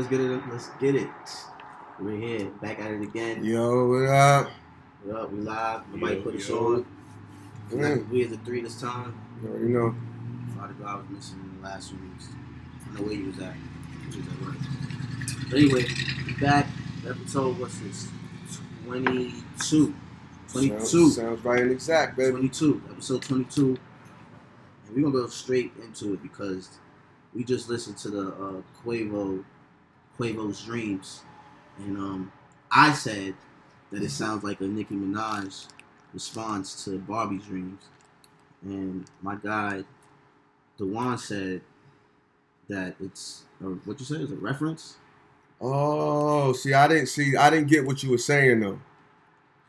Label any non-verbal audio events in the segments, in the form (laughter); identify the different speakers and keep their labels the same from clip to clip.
Speaker 1: let's get it. Let's get it. We're here, back at it again.
Speaker 2: Yo, what up?
Speaker 1: What up? We live. Nobody
Speaker 3: Yo,
Speaker 1: put us
Speaker 3: yo.
Speaker 1: on.
Speaker 2: Mm.
Speaker 1: We as a three this time.
Speaker 2: You already know.
Speaker 1: Father God was missing in the last few weeks. I know where he was at. He was at work. But anyway, we back. Episode what's this? 22. 22.
Speaker 2: Sounds, sounds right and exact, baby.
Speaker 1: 22. Episode 22. And we're gonna go straight into it because we just listened to the uh, Quavo, Quavo's Dreams, and um, I said that it sounds like a Nicki Minaj response to Barbie's Dreams, and my guy, Dewan said that it's a, what you said is a reference.
Speaker 2: Oh, see, I didn't see. I didn't get what you were saying though.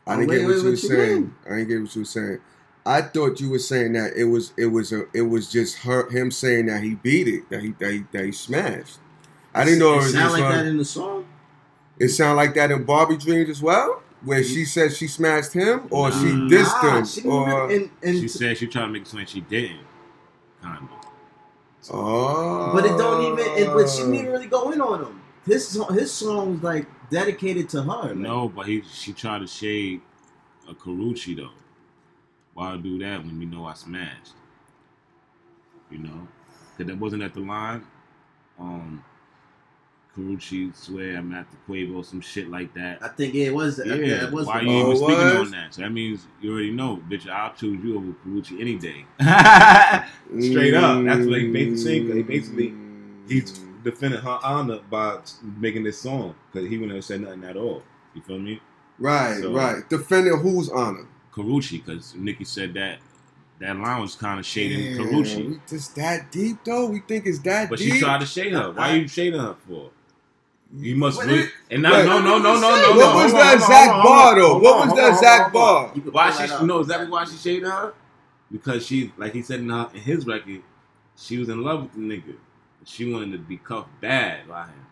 Speaker 2: I
Speaker 1: Oh,
Speaker 2: didn't
Speaker 1: wait,
Speaker 2: get
Speaker 1: wait,
Speaker 2: what you were saying.
Speaker 1: mean?
Speaker 2: I didn't get what you were saying. I thought you were saying that it was it was a it was just her him saying that he beat it that he that he, that he smashed. I didn't know it,
Speaker 1: it
Speaker 2: was
Speaker 1: sound like
Speaker 2: her-
Speaker 1: that in the song.
Speaker 2: It sound like that in Barbie Dreams as well, where she said she smashed him or she dissed
Speaker 1: Nah,
Speaker 2: him.
Speaker 1: she didn't
Speaker 2: or,
Speaker 1: even- and, and
Speaker 3: She said she tried to make it seem like she didn't. Kind of.
Speaker 2: oh,
Speaker 1: But it don't even. It, but she didn't really go in on him. His song, his song was like dedicated to her. like-
Speaker 3: No, but he she tried to shade a Karrueche though. Why do that when we know I smashed? You know, because that wasn't at the line. Um, Karrueche swear I'm at the Quavo, some shit like that.
Speaker 1: I think yeah, it was. I think
Speaker 3: Yeah,
Speaker 1: it was.
Speaker 3: why
Speaker 1: the-
Speaker 3: you even
Speaker 2: Oh,
Speaker 3: speaking
Speaker 2: was?
Speaker 3: on that? So that means you already know, bitch. I'll choose you over Karrueche any day. (laughs)
Speaker 4: Straight up. That's what he basically saying, 'cause he basically-
Speaker 2: Mm.
Speaker 4: He's defending her honor by making this song because he wouldn't have said nothing at all. You feel me?
Speaker 2: right,
Speaker 3: So-
Speaker 2: right. Defending whose honor?
Speaker 3: Karrueche, because Nicki said that that line was kind of shading
Speaker 2: Damn,
Speaker 3: Karrueche.
Speaker 2: we just that deep though. We think it's that
Speaker 3: But
Speaker 2: deep.
Speaker 3: she tried to shade her. Why are you shading her for? You must
Speaker 1: What
Speaker 3: really. And now,
Speaker 2: Wait,
Speaker 3: no, no, no, no, no,
Speaker 2: what
Speaker 3: no.
Speaker 2: was
Speaker 3: hold on,
Speaker 2: that Zach bar though? What was that Zach
Speaker 3: hold
Speaker 2: bar?
Speaker 3: Why she
Speaker 1: that up.
Speaker 3: you know exactly why she shaded her? Because she, like he said in, her, in his record, she was in love with the nigga. She wanted to be cuffed bad by him.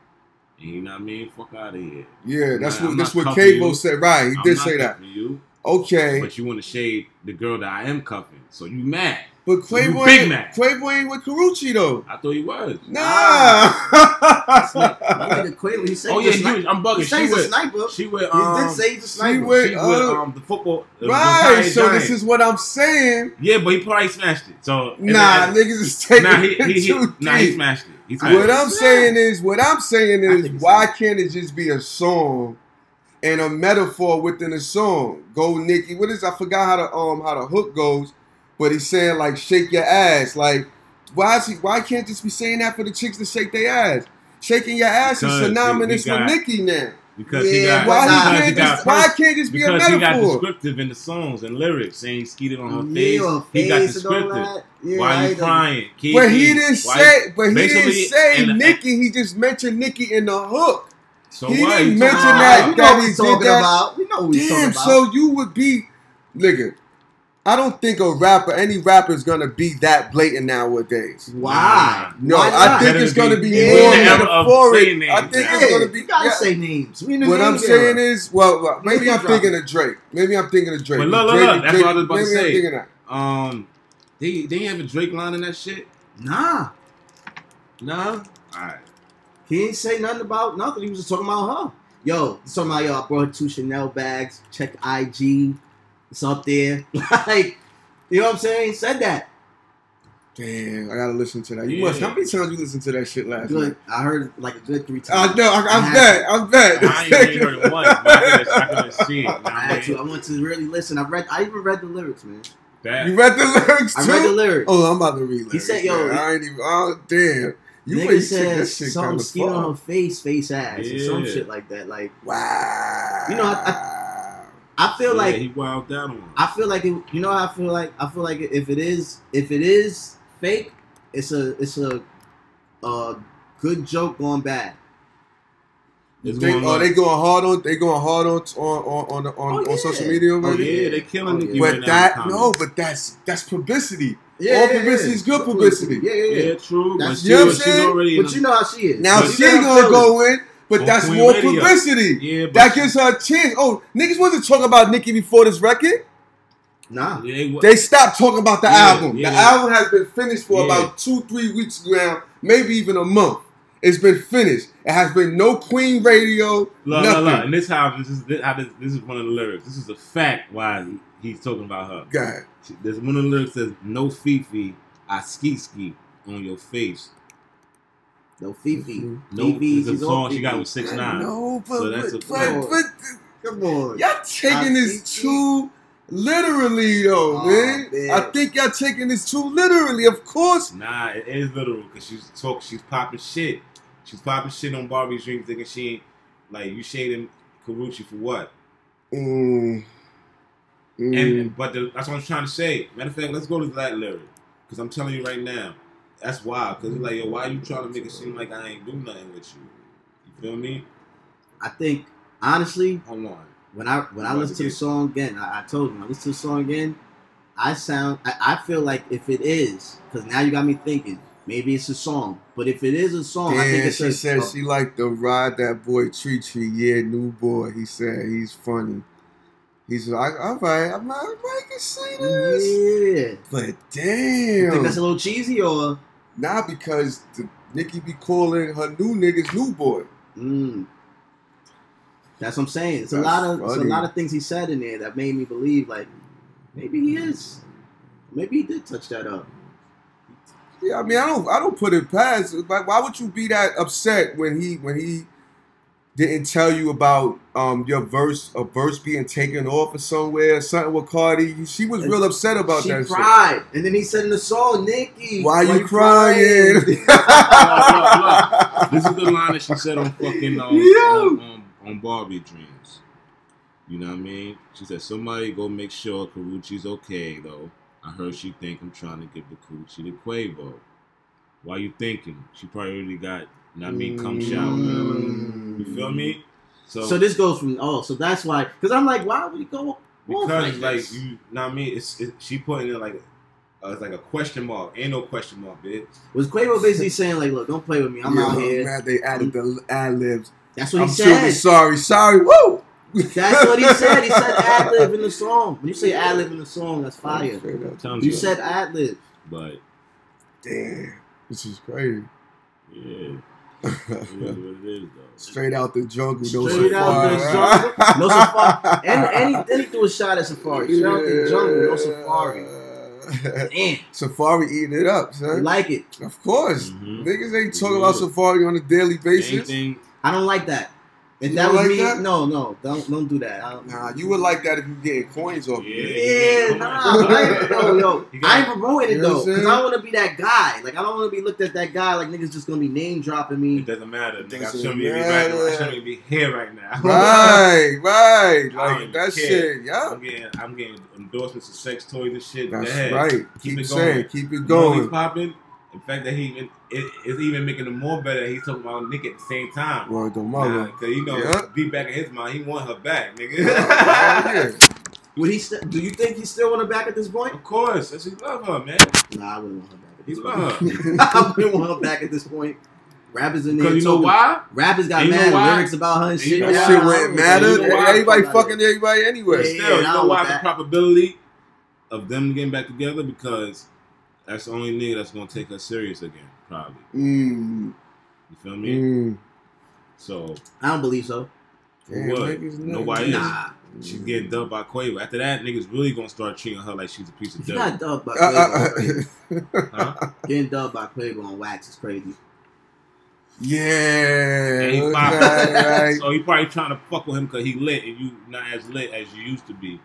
Speaker 3: And you know what I mean? Fuck out of here.
Speaker 2: Yeah, that's
Speaker 3: Nah,
Speaker 2: what
Speaker 3: I'm
Speaker 2: that's what
Speaker 3: cuffing
Speaker 2: Cable
Speaker 3: you.
Speaker 2: said. Right, he
Speaker 3: I'm
Speaker 2: did
Speaker 3: not
Speaker 2: say that.
Speaker 3: You,
Speaker 2: Okay,
Speaker 3: but you want to shade the girl that I am cuffing. So you mad?
Speaker 2: But
Speaker 3: You
Speaker 2: Quavo
Speaker 3: big
Speaker 2: ain't. Quavo ain't with Karrueche though.
Speaker 3: I thought he was.
Speaker 2: Nah.
Speaker 1: My nigga (laughs) Quavo, he said
Speaker 3: Oh
Speaker 1: he's
Speaker 3: yeah,
Speaker 1: a
Speaker 3: he,
Speaker 1: sniper.
Speaker 3: I'm bugging.
Speaker 1: He said
Speaker 3: She
Speaker 1: he's a
Speaker 3: with,
Speaker 1: sniper.
Speaker 3: she with,
Speaker 1: He
Speaker 3: um,
Speaker 1: did say he's a
Speaker 2: she
Speaker 1: sniper.
Speaker 3: she with
Speaker 2: uh,
Speaker 3: um the football. the
Speaker 2: right.
Speaker 3: Italian
Speaker 2: So this is what I'm saying.
Speaker 3: yeah, but he probably smashed it. So
Speaker 2: Nah,
Speaker 3: then-
Speaker 2: niggas is taking
Speaker 3: nah, he,
Speaker 2: it
Speaker 3: he, he,
Speaker 2: too
Speaker 3: nah, he
Speaker 2: deep.
Speaker 3: smashed it. He smashed
Speaker 2: What
Speaker 3: it.
Speaker 2: I'm saying is, what I'm saying is, why
Speaker 1: nice.
Speaker 2: can't it just be a song and a metaphor within a song? Go, Nicki. What is? I forgot how the um how the hook goes, but he's saying like shake your ass. Like, why is he? Why can't just be saying that for the chicks to shake their ass? Shaking your ass
Speaker 3: Because
Speaker 2: is synonymous with Nicki now.
Speaker 3: because he got
Speaker 2: Why he
Speaker 3: because he
Speaker 2: can't
Speaker 3: got
Speaker 2: just? Why can't just be a metaphor?
Speaker 3: because he got
Speaker 2: metaphor?
Speaker 3: descriptive in the songs and lyrics, saying skeeted on her
Speaker 1: Yeah,
Speaker 3: face.
Speaker 1: her
Speaker 3: he got
Speaker 1: face and all
Speaker 3: descriptive.
Speaker 1: Yeah,
Speaker 3: Why
Speaker 1: I
Speaker 3: you
Speaker 1: ain't
Speaker 3: crying? Kiki?
Speaker 2: But he didn't
Speaker 3: Why-
Speaker 2: say. But he didn't say
Speaker 3: and-
Speaker 2: Nicki. He just mentioned Nicki in the hook.
Speaker 3: So
Speaker 2: he
Speaker 3: why
Speaker 2: didn't
Speaker 3: you
Speaker 2: mention that-
Speaker 3: about-
Speaker 1: we know
Speaker 2: that
Speaker 1: what
Speaker 2: he did
Speaker 1: talking
Speaker 2: that.
Speaker 1: about. We know what talking
Speaker 2: Damn,
Speaker 1: about.
Speaker 2: so you would be, nigga. I don't think a rapper, any rapper, is gonna be that blatant nowadays.
Speaker 1: why?
Speaker 2: No,
Speaker 1: Why
Speaker 2: I think
Speaker 3: Better
Speaker 2: it's gonna be
Speaker 1: Yeah.
Speaker 2: more
Speaker 1: In the
Speaker 3: era of
Speaker 2: metaphoric. I think
Speaker 3: now.
Speaker 2: it's gonna be.
Speaker 1: You gotta
Speaker 2: yeah.
Speaker 1: say names. We in
Speaker 2: What I'm saying
Speaker 1: era.
Speaker 2: is, well, well, maybe
Speaker 1: Yeah,
Speaker 2: I'm
Speaker 1: drop
Speaker 2: thinking of Drake. Maybe I'm thinking of Drake.
Speaker 3: But look, look,
Speaker 2: Drake-
Speaker 3: look, that's
Speaker 2: Drake-
Speaker 3: what I was about to
Speaker 2: maybe I'm
Speaker 3: say.
Speaker 2: thinking that.
Speaker 3: Um, they they have a Drake line in that shit.
Speaker 1: nah,
Speaker 3: Nah. All right.
Speaker 1: he ain't say nothing about nothing. He was just talking about her. Yo, he's talking about yo. I brought two Chanel bags. Check IG. It's up there. (laughs) like, you know what I'm saying? Said that.
Speaker 2: Damn, I gotta listen to that. You
Speaker 3: Yeah.
Speaker 2: must. How many times you listened to that shit last
Speaker 1: Good.
Speaker 2: night?
Speaker 1: I heard like a good three
Speaker 2: I
Speaker 1: times.
Speaker 2: know. I, I
Speaker 1: had
Speaker 2: bet. I bet.
Speaker 3: I ain't even heard it once. I couldn't, see it. Nah,
Speaker 1: I had to. I
Speaker 3: man.
Speaker 1: want to really listen. I read. I even read the lyrics, man.
Speaker 3: That,
Speaker 2: You read the lyrics too?
Speaker 1: I read the lyrics.
Speaker 2: Oh, I'm about to read lyrics.
Speaker 1: He said, yo,
Speaker 2: man. I ain't even. Oh, damn. You
Speaker 1: Nigga
Speaker 2: ain't check
Speaker 1: said
Speaker 2: that shit
Speaker 1: something skin on her face, face ass, or some shit like that. Like,
Speaker 2: Wow.
Speaker 1: You know, I- I feel
Speaker 3: yeah,
Speaker 1: like
Speaker 3: he wild down on him.
Speaker 1: I feel like it, you know. I feel like I feel like if it is if it is fake, it's a it's a a good joke going bad.
Speaker 3: It's
Speaker 2: They,
Speaker 3: going
Speaker 2: oh,
Speaker 3: up.
Speaker 2: they going hard on. They going hard on on on on, on,
Speaker 1: Oh,
Speaker 2: on
Speaker 1: yeah.
Speaker 2: social media
Speaker 3: Oh yeah, they killing
Speaker 1: Oh,
Speaker 3: Nicki
Speaker 1: yeah.
Speaker 3: right
Speaker 2: But
Speaker 3: now
Speaker 2: that no, but that's that's publicity.
Speaker 1: Yeah,
Speaker 2: All publicity
Speaker 1: yeah.
Speaker 2: is good publicity.
Speaker 1: Yeah, yeah, yeah.
Speaker 3: Yeah, true. But
Speaker 1: That's-
Speaker 3: she,
Speaker 2: You know what I'm saying?
Speaker 3: already
Speaker 1: But you know how she is.
Speaker 2: Now
Speaker 3: But
Speaker 2: she gonna go in, but
Speaker 3: On
Speaker 2: that's
Speaker 3: Queen
Speaker 2: more
Speaker 3: Radio.
Speaker 2: publicity.
Speaker 3: Yeah, but
Speaker 2: That gives her a chance. Oh, niggas wasn't talking about Nicki before this record.
Speaker 1: Nah.
Speaker 3: Yeah, they,
Speaker 2: They stopped talking about the
Speaker 3: Yeah,
Speaker 2: album.
Speaker 3: yeah.
Speaker 2: The album has been finished for
Speaker 3: Yeah.
Speaker 2: about two, three weeks now, maybe even a month. It's been finished. It has been no Queen radio.
Speaker 3: Look, look,
Speaker 2: nothing.
Speaker 3: look. And this how this is this, how this, this is one of the lyrics. This is a fact why he's talking about her.
Speaker 2: God.
Speaker 3: There's one of the lyrics says, "No Fifi, I ski ski on your face."
Speaker 1: No Fifi.
Speaker 3: No,
Speaker 1: Fifi,
Speaker 3: it's a song
Speaker 1: on
Speaker 3: she got
Speaker 1: Fifi.
Speaker 3: with six nine.
Speaker 2: No, but,
Speaker 3: So that's
Speaker 2: but,
Speaker 3: a
Speaker 2: but,
Speaker 3: fact.
Speaker 2: but
Speaker 1: Come on.
Speaker 2: y'all taking
Speaker 1: I
Speaker 2: this too literally, though,
Speaker 1: Oh,
Speaker 2: man.
Speaker 1: man.
Speaker 2: I think y'all taking this too literally. Of course.
Speaker 3: Nah, it is literal because she's talk. She's popping shit. She's popping shit on Barbie's dreams, thinking she ain't like you shading Karrueche for what?
Speaker 2: Mm. Mm.
Speaker 3: And but the, that's what I'm trying to say. Matter of fact, let's go to that lyric because I'm telling you right now, that's wild. Because it's like, yo, why you mm-hmm. trying to make it seem like I ain't do nothing with you? You feel me?
Speaker 1: I think honestly,
Speaker 3: Hold on.
Speaker 1: when I when I listen
Speaker 3: to
Speaker 1: to the song again, I, I told you when I listen to the song again, I sound I, I feel like if it is, because now you got me thinking, maybe it's a song. But if it is a song, I think
Speaker 2: Damn,
Speaker 1: it's
Speaker 2: she
Speaker 1: a,
Speaker 2: said
Speaker 1: a-
Speaker 2: she liked to ride that boy Tree Tree. Yeah, new boy. He said he's funny. He's like, all right, I'm not, I can see this.
Speaker 1: Yeah.
Speaker 2: But damn.
Speaker 1: You think
Speaker 2: damn,
Speaker 1: that's a little cheesy or
Speaker 2: not because the Nicki be calling her new niggas new boy.
Speaker 1: mm, that's what I'm saying. It's a lot of it's a lot of things he said in there that made me believe like maybe he is. Maybe he did touch that up.
Speaker 2: Yeah, I mean, I don't, I don't put it past. Like, why would you be that upset when he, when he didn't tell you about um your verse, a verse being taken off or somewhere, or something with Cardi? She was real upset about
Speaker 1: she
Speaker 2: that shit.
Speaker 1: cried, and then he said in the song, "Nicki,
Speaker 2: Why you crying? (laughs)
Speaker 3: This is the line that she said on fucking um,
Speaker 2: Yo.
Speaker 3: on, on, on Barbie Dreams. You know what I mean? She said, "Somebody go make sure Karrueche's okay, though. I heard she think I'm trying to give the coochie to Quavo. Why you thinking? She probably already got, you know what I mean, come shower.
Speaker 2: Mm.
Speaker 3: You feel me? So,
Speaker 1: So this goes from oh, so that's why because I'm like, why would he go?
Speaker 3: because like
Speaker 1: this?
Speaker 3: you, know what I mean? It's it, she putting it like. Uh, it's like a question mark. Ain't no question mark, bitch.
Speaker 1: was Quavo basically saying like, look, don't play with me. I'm
Speaker 2: Yeah,
Speaker 1: out here.
Speaker 2: Man, they added the ad libs.
Speaker 1: That's what
Speaker 2: I'm
Speaker 1: he
Speaker 2: sure the
Speaker 1: said.
Speaker 2: sorry, sorry. Woo!
Speaker 1: That's what he said. He said (laughs) ad lib in the song. When you say ad lib in the song, that's fire.
Speaker 2: Straight up.
Speaker 1: You said ad lib.
Speaker 3: but
Speaker 2: Damn, this is crazy.
Speaker 3: yeah, it is it is.
Speaker 2: Straight out the jungle, no
Speaker 1: Straight out the
Speaker 2: safari.
Speaker 1: jungle, no safari. And and he, then he threw a shot at Safari. Straight out the jungle, no Safari. Damn,
Speaker 2: Safari eating it up,
Speaker 1: you
Speaker 2: son.
Speaker 1: like it?
Speaker 2: Of course.
Speaker 3: Mhm.
Speaker 2: Niggas ain't
Speaker 3: Yeah.
Speaker 2: talking about Safari on a daily basis.
Speaker 3: Anything,
Speaker 1: I don't like that. If
Speaker 2: You
Speaker 1: that
Speaker 2: don't
Speaker 1: was
Speaker 2: like
Speaker 1: me,
Speaker 2: that?
Speaker 1: no, no, don't don't do that. Don't,
Speaker 2: Nah, you would like that if you getting coins off
Speaker 3: Yeah.
Speaker 2: it.
Speaker 1: Yeah, nah, I ain't, yo, (laughs) yo, I ain't promoting it though,
Speaker 2: I'm
Speaker 1: because? I don't want to be that guy. Like I don't want to be looked at that guy like niggas just gonna be name dropping me.
Speaker 3: it doesn't matter. Nigga, I shouldn't be right I shouldn't be here right now.
Speaker 2: Right, (laughs) right.
Speaker 3: I don't
Speaker 2: Like that
Speaker 3: care.
Speaker 2: shit, yeah.
Speaker 3: I'm getting, I'm getting endorsements of sex toys and shit.
Speaker 2: That's
Speaker 3: Go ahead.
Speaker 2: right.
Speaker 3: Keep
Speaker 2: Keep,
Speaker 3: it
Speaker 2: saying,
Speaker 3: going.
Speaker 2: keep it
Speaker 3: You know he's
Speaker 2: going.
Speaker 3: popping. The fact that he even it, it's even making it more better. that He's talking about Nick at the same time.
Speaker 2: Word to
Speaker 3: Nah,
Speaker 2: mother.
Speaker 3: Cause you know,
Speaker 2: Yeah.
Speaker 3: deep back in his mind, he want her back, nigga.
Speaker 2: yeah. (laughs)
Speaker 1: Would he? St- do you think he still want her back at this point?
Speaker 3: of course, that's he love her, man.
Speaker 1: Nah, I wouldn't want her back. At
Speaker 3: He
Speaker 1: this
Speaker 3: love
Speaker 1: point.
Speaker 3: her. (laughs)
Speaker 1: I wouldn't want her back at this point. Rappers in there.
Speaker 3: Because you know why?
Speaker 1: Rappers got
Speaker 3: you
Speaker 1: mad lyrics about her and
Speaker 3: And you
Speaker 1: shit.
Speaker 3: know
Speaker 2: That
Speaker 1: now.
Speaker 2: shit
Speaker 1: I
Speaker 2: wouldn't matter.
Speaker 1: You know?
Speaker 2: Everybody fucking everybody anyway.
Speaker 1: Yeah,
Speaker 3: still, you know why the probability of them getting back together? Because that's the only nigga that's gonna take her serious again, probably.
Speaker 2: Mm,
Speaker 3: You feel me?
Speaker 2: mm.
Speaker 3: So
Speaker 1: I don't believe so.
Speaker 2: Damn,
Speaker 3: what?
Speaker 2: niggas nuts.
Speaker 3: Nobody is.
Speaker 1: Nah,
Speaker 3: She's getting dubbed by Quavo. After that, niggas really gonna start treating her like she's a piece of
Speaker 1: if you
Speaker 3: dirt.
Speaker 1: got dubbed by
Speaker 2: Uh, uh,
Speaker 1: Quavo,
Speaker 2: uh, (laughs)
Speaker 3: Huh?
Speaker 1: getting dubbed by Quavo on wax is crazy.
Speaker 2: yeah.
Speaker 3: And he
Speaker 2: right, right. (laughs)
Speaker 3: So you probably trying to fuck with him because he lit and you not as lit as you used to be,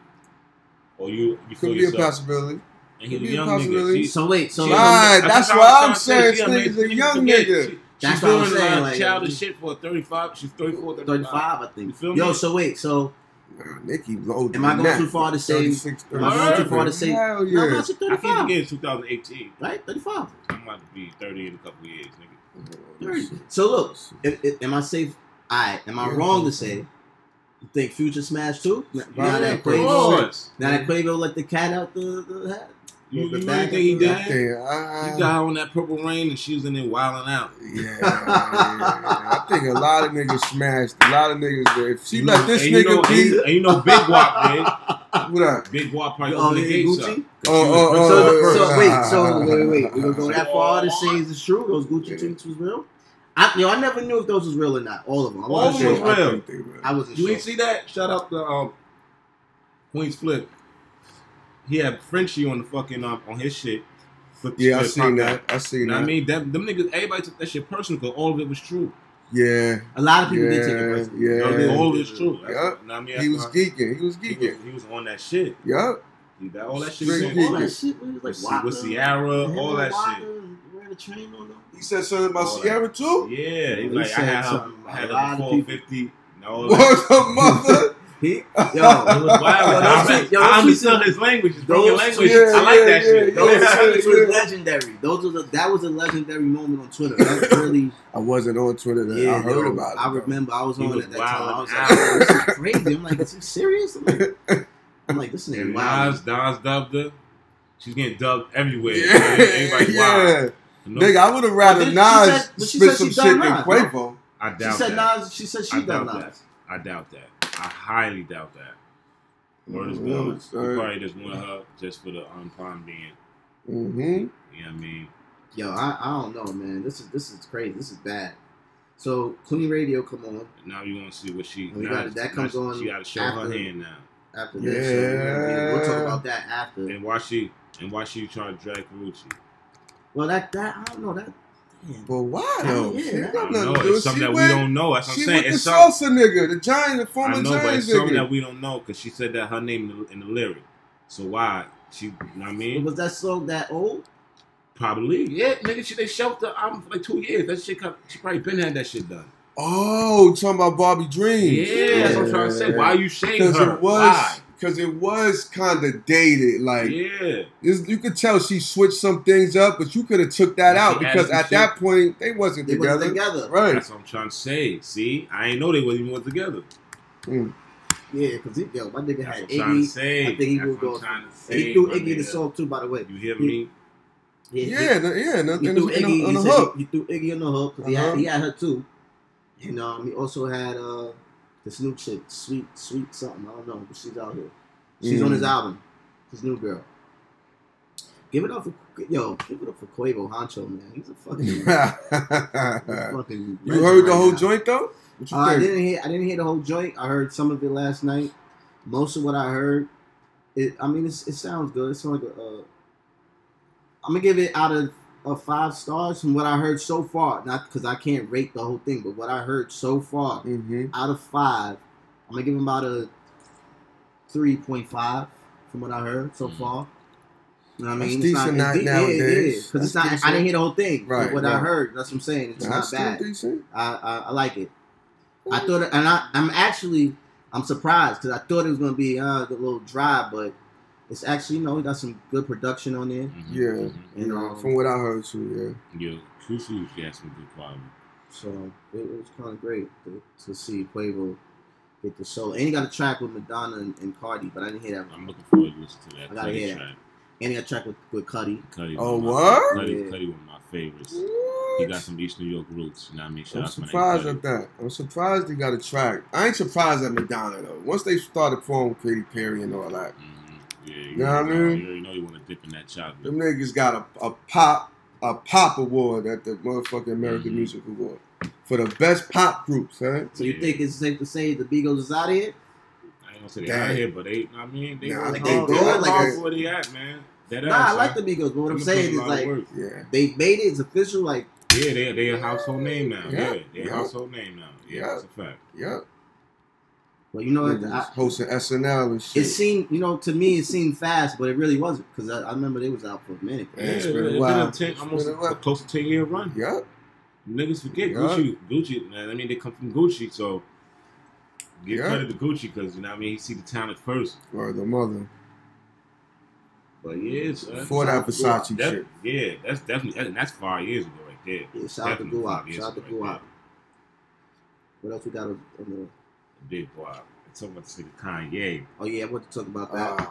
Speaker 3: or you you feel
Speaker 2: Could be a
Speaker 3: yourself.
Speaker 2: possibility.
Speaker 3: And he's a young nigga. She,
Speaker 1: So wait, so
Speaker 3: she-
Speaker 2: Right, that's
Speaker 3: what
Speaker 2: why
Speaker 3: I'm
Speaker 2: I'm
Speaker 3: trying to say.
Speaker 2: saying
Speaker 3: She
Speaker 2: this nigga's a
Speaker 3: Niggas
Speaker 2: young nigga.
Speaker 3: She-
Speaker 1: That's
Speaker 3: she's
Speaker 1: what I'm
Speaker 3: doing
Speaker 1: saying,
Speaker 3: uh,
Speaker 1: like-
Speaker 3: childish shit for 35. She's 34, 35.
Speaker 1: 35, I think.
Speaker 3: You feel
Speaker 1: Yo,
Speaker 3: me?
Speaker 1: so wait, so
Speaker 2: Nah, Nicki low.
Speaker 1: am I going too far to say?
Speaker 2: 36,
Speaker 1: Am I going too far to say?
Speaker 2: Hell
Speaker 1: No,
Speaker 2: yeah.
Speaker 1: no, she's
Speaker 3: I can't
Speaker 1: 35,
Speaker 3: forget 2018.
Speaker 1: right? 35.
Speaker 3: I'm about to be 30 in a couple of years, nigga.
Speaker 1: 30. So look, if, if, am I safe? Alright, am I wrong to say? You think Future smashed too? Now
Speaker 2: Yeah,
Speaker 1: that
Speaker 2: of
Speaker 3: Of
Speaker 1: Quavo,
Speaker 3: course.
Speaker 1: now that Quavo let the cat out the, the hat.
Speaker 3: You,
Speaker 1: The
Speaker 3: you
Speaker 1: back
Speaker 3: really think he
Speaker 1: of the-
Speaker 3: did?
Speaker 2: Damn, I-
Speaker 3: You got her on that purple rain and she was in there wilding out.
Speaker 2: Yeah, I think a lot of niggas smashed. A lot of niggas. If she
Speaker 3: You
Speaker 2: let
Speaker 3: know-
Speaker 2: this
Speaker 3: and you know,
Speaker 2: nigga
Speaker 3: and you,
Speaker 2: be,
Speaker 3: and you know Big Wop
Speaker 2: what up?
Speaker 3: Big Wop probably
Speaker 1: Oh,
Speaker 3: opened the gates
Speaker 1: Gucci?
Speaker 3: up.
Speaker 2: Oh, oh,
Speaker 1: So,
Speaker 2: oh,
Speaker 1: so
Speaker 2: oh,
Speaker 1: wait, so wait, wait, wait.
Speaker 2: ah,
Speaker 1: We gonna go that far to say it's true? Those Gucci tweets was real? I, yo, I never knew if those was real or not. All of them. I
Speaker 3: All of them was real.
Speaker 2: think.
Speaker 1: I wasn't
Speaker 3: You
Speaker 1: sure.
Speaker 3: ain't see that? Shout out to um, Queen's Flip. He had Frenchie on the fucking um, on his shit. Flip the
Speaker 2: Yeah, I seen that. I
Speaker 3: You
Speaker 2: seen
Speaker 3: know
Speaker 2: that.
Speaker 3: I mean? Them, them niggas, everybody took that shit personal because all of it was true.
Speaker 2: Yeah,
Speaker 1: A lot of people
Speaker 2: yeah,
Speaker 1: did take it personally.
Speaker 3: You know,
Speaker 2: yeah.
Speaker 3: all of it's true. That's,
Speaker 2: Yup.
Speaker 3: you know what I mean?
Speaker 2: He was
Speaker 3: why-
Speaker 2: geeking. He was
Speaker 3: He was,
Speaker 2: geeking.
Speaker 3: he was on that shit.
Speaker 2: Yup.
Speaker 3: He, that, all that shit was
Speaker 2: geek.
Speaker 1: All that shit was like
Speaker 3: With, C-
Speaker 1: Waka,
Speaker 3: with Ciara, all that
Speaker 1: Waka,
Speaker 3: shit.
Speaker 1: and Ran a train on them.
Speaker 2: He said something about
Speaker 3: All that.
Speaker 2: Ciara too.
Speaker 3: Yeah, he
Speaker 1: He
Speaker 3: was like, I had her, I had
Speaker 1: a lot
Speaker 3: her
Speaker 1: of
Speaker 3: before
Speaker 1: people.
Speaker 3: 50. and all that.
Speaker 2: What the mother? (laughs)
Speaker 1: He,
Speaker 3: It
Speaker 1: yo,
Speaker 3: was wild. (laughs)
Speaker 1: Yo,
Speaker 3: I,
Speaker 1: those
Speaker 3: re-
Speaker 1: tweets- yo,
Speaker 3: I understood his language, his
Speaker 1: those
Speaker 3: broken language.
Speaker 2: tweets-
Speaker 3: I like
Speaker 2: yeah,
Speaker 3: that shit.
Speaker 2: yeah,
Speaker 1: those
Speaker 2: yeah.
Speaker 1: tweets were legendary. Those was the, that was a legendary moment on Twitter. That's really
Speaker 2: I wasn't on Twitter. Then.
Speaker 1: yeah.
Speaker 2: I heard
Speaker 1: yo,
Speaker 2: about it.
Speaker 1: I remember I was
Speaker 3: He
Speaker 1: on
Speaker 3: was
Speaker 1: at that time. I was like, oh, this is crazy. I'm like, is he serious? I'm like, I'm like this nigga
Speaker 3: And
Speaker 1: wild.
Speaker 3: Nas, Nas dubbed her. She's getting dubbed everywhere.
Speaker 2: Yeah,
Speaker 3: Everybody wild.
Speaker 2: yeah.
Speaker 3: No,
Speaker 2: Nigga, I would have rather
Speaker 1: But she
Speaker 2: Nas
Speaker 1: said- she
Speaker 2: spit
Speaker 1: said
Speaker 2: some
Speaker 1: she
Speaker 2: shit
Speaker 1: done
Speaker 2: than
Speaker 1: Nas,
Speaker 2: Quavo.
Speaker 3: I
Speaker 1: She said
Speaker 3: that.
Speaker 1: Nas. She said she
Speaker 3: I
Speaker 1: done
Speaker 3: doubt
Speaker 1: Nas.
Speaker 3: that. I doubt that. I highly doubt that. Word is
Speaker 2: Mm,
Speaker 3: God. He probably just wanted her just for the um, time being.
Speaker 2: Mm-hmm.
Speaker 3: You know what I mean?
Speaker 1: Yo, I, I don't know, man. This is this is crazy. This is bad. So Queen Radio come on
Speaker 3: Now you want to see what she.
Speaker 1: We
Speaker 3: now,
Speaker 1: got- that comes
Speaker 3: she,
Speaker 1: on
Speaker 3: She got to show
Speaker 1: after-
Speaker 3: her hand now.
Speaker 1: after this. So we're gonna- we'll talk about that after.
Speaker 3: And why she and why she trying to drag Karrueche?
Speaker 1: Well, that that I don't know that. Damn.
Speaker 2: But why
Speaker 1: Yeah,
Speaker 2: though?
Speaker 1: yeah,
Speaker 2: She
Speaker 1: I
Speaker 2: got nothing to do.
Speaker 3: It's something
Speaker 2: She
Speaker 3: that we don't know. That's what I'm saying.
Speaker 2: with the
Speaker 3: It's some-
Speaker 2: salsa nigga, the giant, the former
Speaker 3: I know, but
Speaker 2: giant
Speaker 3: it's something that we don't know because she said that her name in the, in the lyric. So why? She, you know what I mean?
Speaker 1: Was that song that old?
Speaker 3: Probably. Yeah, nigga, she, they shelved the album for like two years. That shit, come- she probably been had that shit done.
Speaker 2: Oh, talking about Barbie Dreams.
Speaker 3: Yeah, that's what I'm trying to say. Why you shade
Speaker 2: Because
Speaker 3: her?
Speaker 2: it was,
Speaker 3: Why?
Speaker 2: Because it was kind of dated. Like
Speaker 3: Yeah.
Speaker 2: you could tell she switched some things up, but you could have took that
Speaker 3: She
Speaker 2: out because
Speaker 3: some
Speaker 2: at
Speaker 3: shit.
Speaker 2: that point they wasn't
Speaker 1: They
Speaker 2: together.
Speaker 1: wasn't together.
Speaker 2: Right.
Speaker 3: That's what I'm trying to say. See, I ain't know they wasn't even together.
Speaker 1: Yeah, because yo, my nigga
Speaker 3: That's
Speaker 1: had
Speaker 3: what I'm to
Speaker 1: Iggy.
Speaker 3: say.
Speaker 1: I think he
Speaker 3: That's
Speaker 1: was
Speaker 3: what
Speaker 1: going-
Speaker 3: trying to
Speaker 1: And
Speaker 3: say.
Speaker 1: he threw
Speaker 3: my
Speaker 1: Iggy the song too, by the way.
Speaker 3: You hear me?
Speaker 1: He,
Speaker 2: Yeah, no, yeah, no,
Speaker 1: he, he threw Iggy.
Speaker 2: on
Speaker 1: He,
Speaker 2: the
Speaker 1: said
Speaker 2: hook.
Speaker 1: he, he threw Iggy on the hook because
Speaker 2: Uh-huh.
Speaker 1: had, he had her too. And um, he also had uh, this new chick, sweet, sweet something. I don't know, but she's out here. She's on his
Speaker 2: Mm.
Speaker 1: album. His new girl. Give it up for yo. Give it up for Quavo Huncho, man. He's a fucking, he's (laughs) a fucking.
Speaker 2: you heard the whole
Speaker 1: now.
Speaker 2: joint though?
Speaker 1: Uh, I didn't hear. I didn't hear the whole joint. I heard some of it last night. Most of what I heard, it. I mean, it's, it sounds good. It sounds like a. Uh, I'm gonna give it out of, of five stars from what I heard so far. Not because I can't rate the whole thing, but what I heard so far
Speaker 2: Mm-hmm.
Speaker 1: out of five, I'm gonna give him about a three point five from what I heard so
Speaker 3: Mhm.
Speaker 1: far. You know what I
Speaker 2: That's
Speaker 1: mean?
Speaker 2: decent
Speaker 1: it's
Speaker 2: now-
Speaker 1: it's de-
Speaker 2: nowadays.
Speaker 1: Yeah, it is. Because it's
Speaker 2: That's
Speaker 1: not. I didn't hear the whole thing.
Speaker 2: Right,
Speaker 1: But what I heard, that's what I'm saying. It's
Speaker 2: That's
Speaker 1: not bad.
Speaker 2: decent.
Speaker 1: I, I I like it. I thought, it, and I, I'm actually, I'm surprised because I thought it was gonna be uh, a little dry, but it's actually, you know, we got some good production on there.
Speaker 3: Mhm,
Speaker 2: Yeah.
Speaker 3: mhm.
Speaker 1: And
Speaker 2: Yeah,
Speaker 1: um,
Speaker 2: from what I heard too,
Speaker 3: Yeah, Crucial got some good quality.
Speaker 1: so it, it was kind of great to, to see Quavo get the soul. And he got a track with Madonna and, and Cardi, but I didn't hear that.
Speaker 3: I'm looking forward to listen to that.
Speaker 1: I gotta
Speaker 3: Cudi
Speaker 1: hear that.
Speaker 3: track.
Speaker 1: And he got a track with, with Cudi.
Speaker 3: Cuddy
Speaker 2: Oh,
Speaker 3: one of my-
Speaker 2: what?
Speaker 3: Cudi,
Speaker 1: Yeah.
Speaker 3: Cudi one of my favorites.
Speaker 2: yeah.
Speaker 3: He got some East New York roots. You know what I mean? Shout
Speaker 2: I'm
Speaker 3: out to my nigga
Speaker 2: surprised at that. I'm surprised he got a track. I ain't surprised at Madonna though. Once they started performing Katy Perry and all that,
Speaker 3: Mhm. Yeah, you
Speaker 2: Know what I mean?
Speaker 3: You already know you want to dip in that chocolate.
Speaker 2: them niggas got a, a pop a pop award at the motherfucking American
Speaker 3: Mhm.
Speaker 2: Music Award for the best pop groups, huh?
Speaker 1: So you
Speaker 3: Yeah.
Speaker 1: think it's safe to say the Beagles is out of here?
Speaker 3: I ain't gonna say they
Speaker 2: Damn.
Speaker 3: out here, but they, I mean, they
Speaker 2: Nah,
Speaker 3: work
Speaker 1: like they
Speaker 3: they
Speaker 1: good,
Speaker 3: work
Speaker 1: like
Speaker 3: hard
Speaker 2: they-
Speaker 3: for where they at, man. That
Speaker 1: Nah, I like the Beagles, but what I'm saying is like
Speaker 2: Yeah.
Speaker 1: they made it. It's official. Like
Speaker 3: Yeah, they they a household name now.
Speaker 2: Yeah,
Speaker 3: Yeah, they a household name now. Yeah,
Speaker 2: Yeah.
Speaker 3: that's a fact.
Speaker 2: Yep.
Speaker 1: Well, you know, what? I,
Speaker 2: hosting SNL and shit.
Speaker 1: it seemed, you know, to me it seemed fast, but it really wasn't because I, I remember they was out for a minute.
Speaker 2: Yeah,
Speaker 3: Yeah,
Speaker 2: it's
Speaker 3: it's
Speaker 2: been a
Speaker 3: been
Speaker 2: while.
Speaker 3: a ten, almost
Speaker 2: been a while.
Speaker 3: a close to ten year run.
Speaker 2: Yep.
Speaker 3: Niggas forget
Speaker 2: Yeah.
Speaker 3: Gucci. Gucci, man. I mean, they come from Gucci, so give
Speaker 2: Yeah.
Speaker 3: credit to Gucci because you know what I mean. He see the talent first.
Speaker 2: Or the mother.
Speaker 3: But yeah, it's, uh,
Speaker 2: Before that Versace
Speaker 3: that-
Speaker 2: shit.
Speaker 3: yeah, that's definitely and that's five years ago right there.
Speaker 1: Yeah, shout out to
Speaker 3: Definitely
Speaker 1: Guap. Shout out to
Speaker 3: ago right
Speaker 1: Guap. What else we got on on the?
Speaker 3: Big guap. Talking about this nigga Kanye.
Speaker 1: Oh yeah, I want to talk about that.
Speaker 2: Man.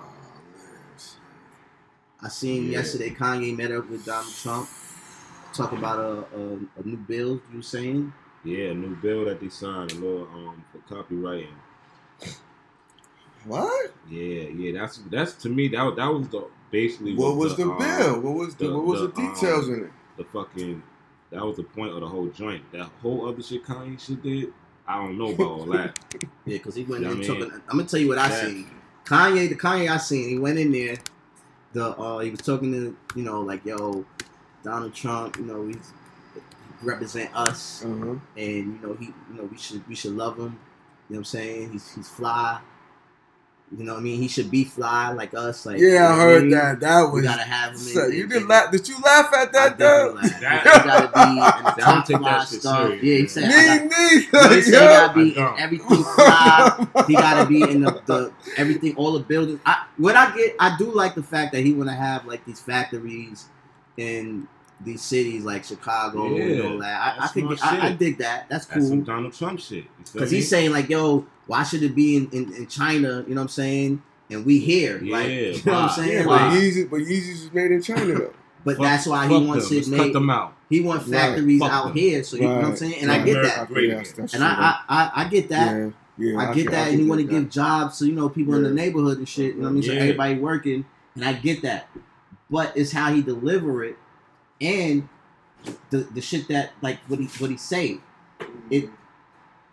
Speaker 1: I seen
Speaker 3: Yeah.
Speaker 1: yesterday Kanye met up with Donald Trump, Talk about a, a, a new bill. You were saying?
Speaker 3: Yeah, a new bill that they signed, a little um for copywriting.
Speaker 2: What?
Speaker 3: Yeah, yeah, that's that's to me that was- that was the basically
Speaker 2: What was the
Speaker 3: um,
Speaker 2: bill? What was the,
Speaker 3: the-
Speaker 2: what was the,
Speaker 3: the, um,
Speaker 2: details in it?
Speaker 3: the fucking that was the point of the whole joint. That whole other shit Kanye shit did, I don't know about all that. (laughs)
Speaker 1: Yeah, because he went
Speaker 3: Yeah,
Speaker 1: and
Speaker 3: I
Speaker 1: took.
Speaker 3: mean,
Speaker 1: An, I'm gonna tell you what I
Speaker 3: that-
Speaker 1: seen. Kanye, the Kanye I seen, he went in there. The uh, he was talking to you know like yo, Donald Trump. You know he's he represent us,
Speaker 2: Uh-huh.
Speaker 1: and you know he you know we should we should love him. You know what I'm saying? He's he's fly. You know what I mean? He should be fly like us. Like
Speaker 2: Yeah, I heard
Speaker 1: mean?
Speaker 2: that. That
Speaker 1: We
Speaker 2: was.
Speaker 1: gotta have him.
Speaker 2: So,
Speaker 1: in,
Speaker 2: you did
Speaker 1: in-
Speaker 2: laugh? Did you laugh at that
Speaker 1: definitely
Speaker 2: though?
Speaker 1: like
Speaker 3: That-
Speaker 1: that. He gotta be (laughs) in the top fly stuff. Yeah, he said. I got-
Speaker 2: Me
Speaker 1: no, (laughs) he
Speaker 2: neither.
Speaker 1: said he gotta (laughs) be in everything fly. he gotta be in the, the everything, all the buildings. I what I get, I do like the fact that he want to have like these factories in these cities like Chicago and all that. I, I
Speaker 3: that's
Speaker 1: think I, I dig that. That's
Speaker 3: That's some
Speaker 1: cool
Speaker 3: Donald Trump shit.
Speaker 1: Because he's saying like, yo, why should it be in, in, in China? You know what I'm saying? And we here, like,
Speaker 3: Yeah,
Speaker 1: you know what I'm saying?
Speaker 2: Yeah, but Yeezy, but Yeezy's is made in China though.
Speaker 1: but
Speaker 3: Fuck-
Speaker 1: that's why he wants
Speaker 3: them.
Speaker 1: it
Speaker 3: Let's cut them out.
Speaker 1: He wants factories
Speaker 3: Fuck
Speaker 1: out
Speaker 3: them.
Speaker 1: here, so you know what I'm saying? And I get that,
Speaker 3: great
Speaker 2: Yes, that's
Speaker 1: and
Speaker 2: true,
Speaker 1: I, I I I get that.
Speaker 2: Yeah, yeah.
Speaker 1: I get that, and you want to give jobs to you know people in the neighborhood and shit. You know what I mean? So everybody working, and I get that. But it's how he deliver it, and the the shit that like what he what he say. It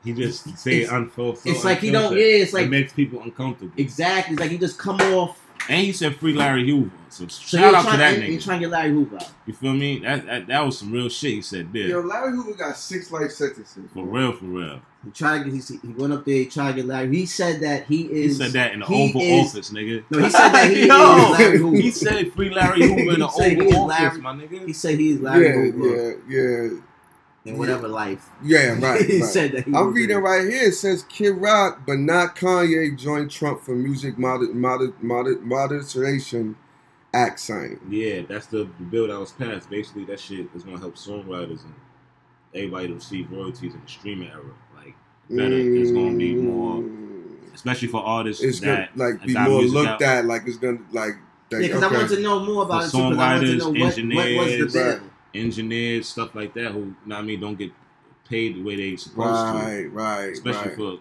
Speaker 3: He just say
Speaker 1: It's-
Speaker 3: unfulfilled.
Speaker 1: it's like he don't. Yeah, it's like
Speaker 3: it makes people uncomfortable.
Speaker 1: exactly. It's like he just come off.
Speaker 3: And he said free Larry Hoover. So
Speaker 1: So
Speaker 3: shout out
Speaker 1: trying,
Speaker 3: to that
Speaker 1: and-
Speaker 3: nigga.
Speaker 1: You're trying to get Larry Hoover out.
Speaker 3: You feel me? That, that that was some real shit he said there.
Speaker 2: Yo, Larry Hoover got six life sentences.
Speaker 3: For real, for real.
Speaker 1: He tried to get. He, he went up there. He tried to get Larry. He said that he is.
Speaker 3: He said that in the Oval
Speaker 1: is-
Speaker 3: Office, nigga.
Speaker 1: No, he said that he (laughs)
Speaker 3: Yo,
Speaker 1: is Larry Hoover.
Speaker 3: He said free Larry Hoover in the (laughs)
Speaker 1: He said he is
Speaker 3: Oval
Speaker 1: Larry-
Speaker 3: Office, my nigga.
Speaker 1: He said he is Larry
Speaker 2: yeah,
Speaker 1: Hoover
Speaker 2: yeah, yeah,
Speaker 1: in whatever life.
Speaker 2: yeah. Right. (laughs)
Speaker 1: he
Speaker 2: right.
Speaker 1: said that. He
Speaker 2: I'm
Speaker 1: was
Speaker 2: reading
Speaker 1: in.
Speaker 2: right here. It says Kid Rock, but not Kanye, joined Trump for music moder- moder- moder- moderation act signing.
Speaker 3: Yeah, that's the, the bill that was passed. Basically, that shit is gonna help songwriters and everybody to receive royalties in the streaming era. Like, better. It's gonna be more,
Speaker 2: Mm.
Speaker 3: especially for artists
Speaker 2: It's gonna
Speaker 3: that
Speaker 2: like be more looked
Speaker 3: out.
Speaker 2: at. Like it's gonna like.
Speaker 1: Yeah,
Speaker 2: like,
Speaker 1: because I want to know more about
Speaker 3: For
Speaker 1: it too. Because I wanted to
Speaker 3: songwriters,
Speaker 1: know what, what was the
Speaker 3: engineers.
Speaker 2: Right.
Speaker 3: Engineers, stuff like that, who, you know what I mean, don't get paid the way they supposed to.
Speaker 2: Right, right,
Speaker 3: especially
Speaker 2: right.
Speaker 3: for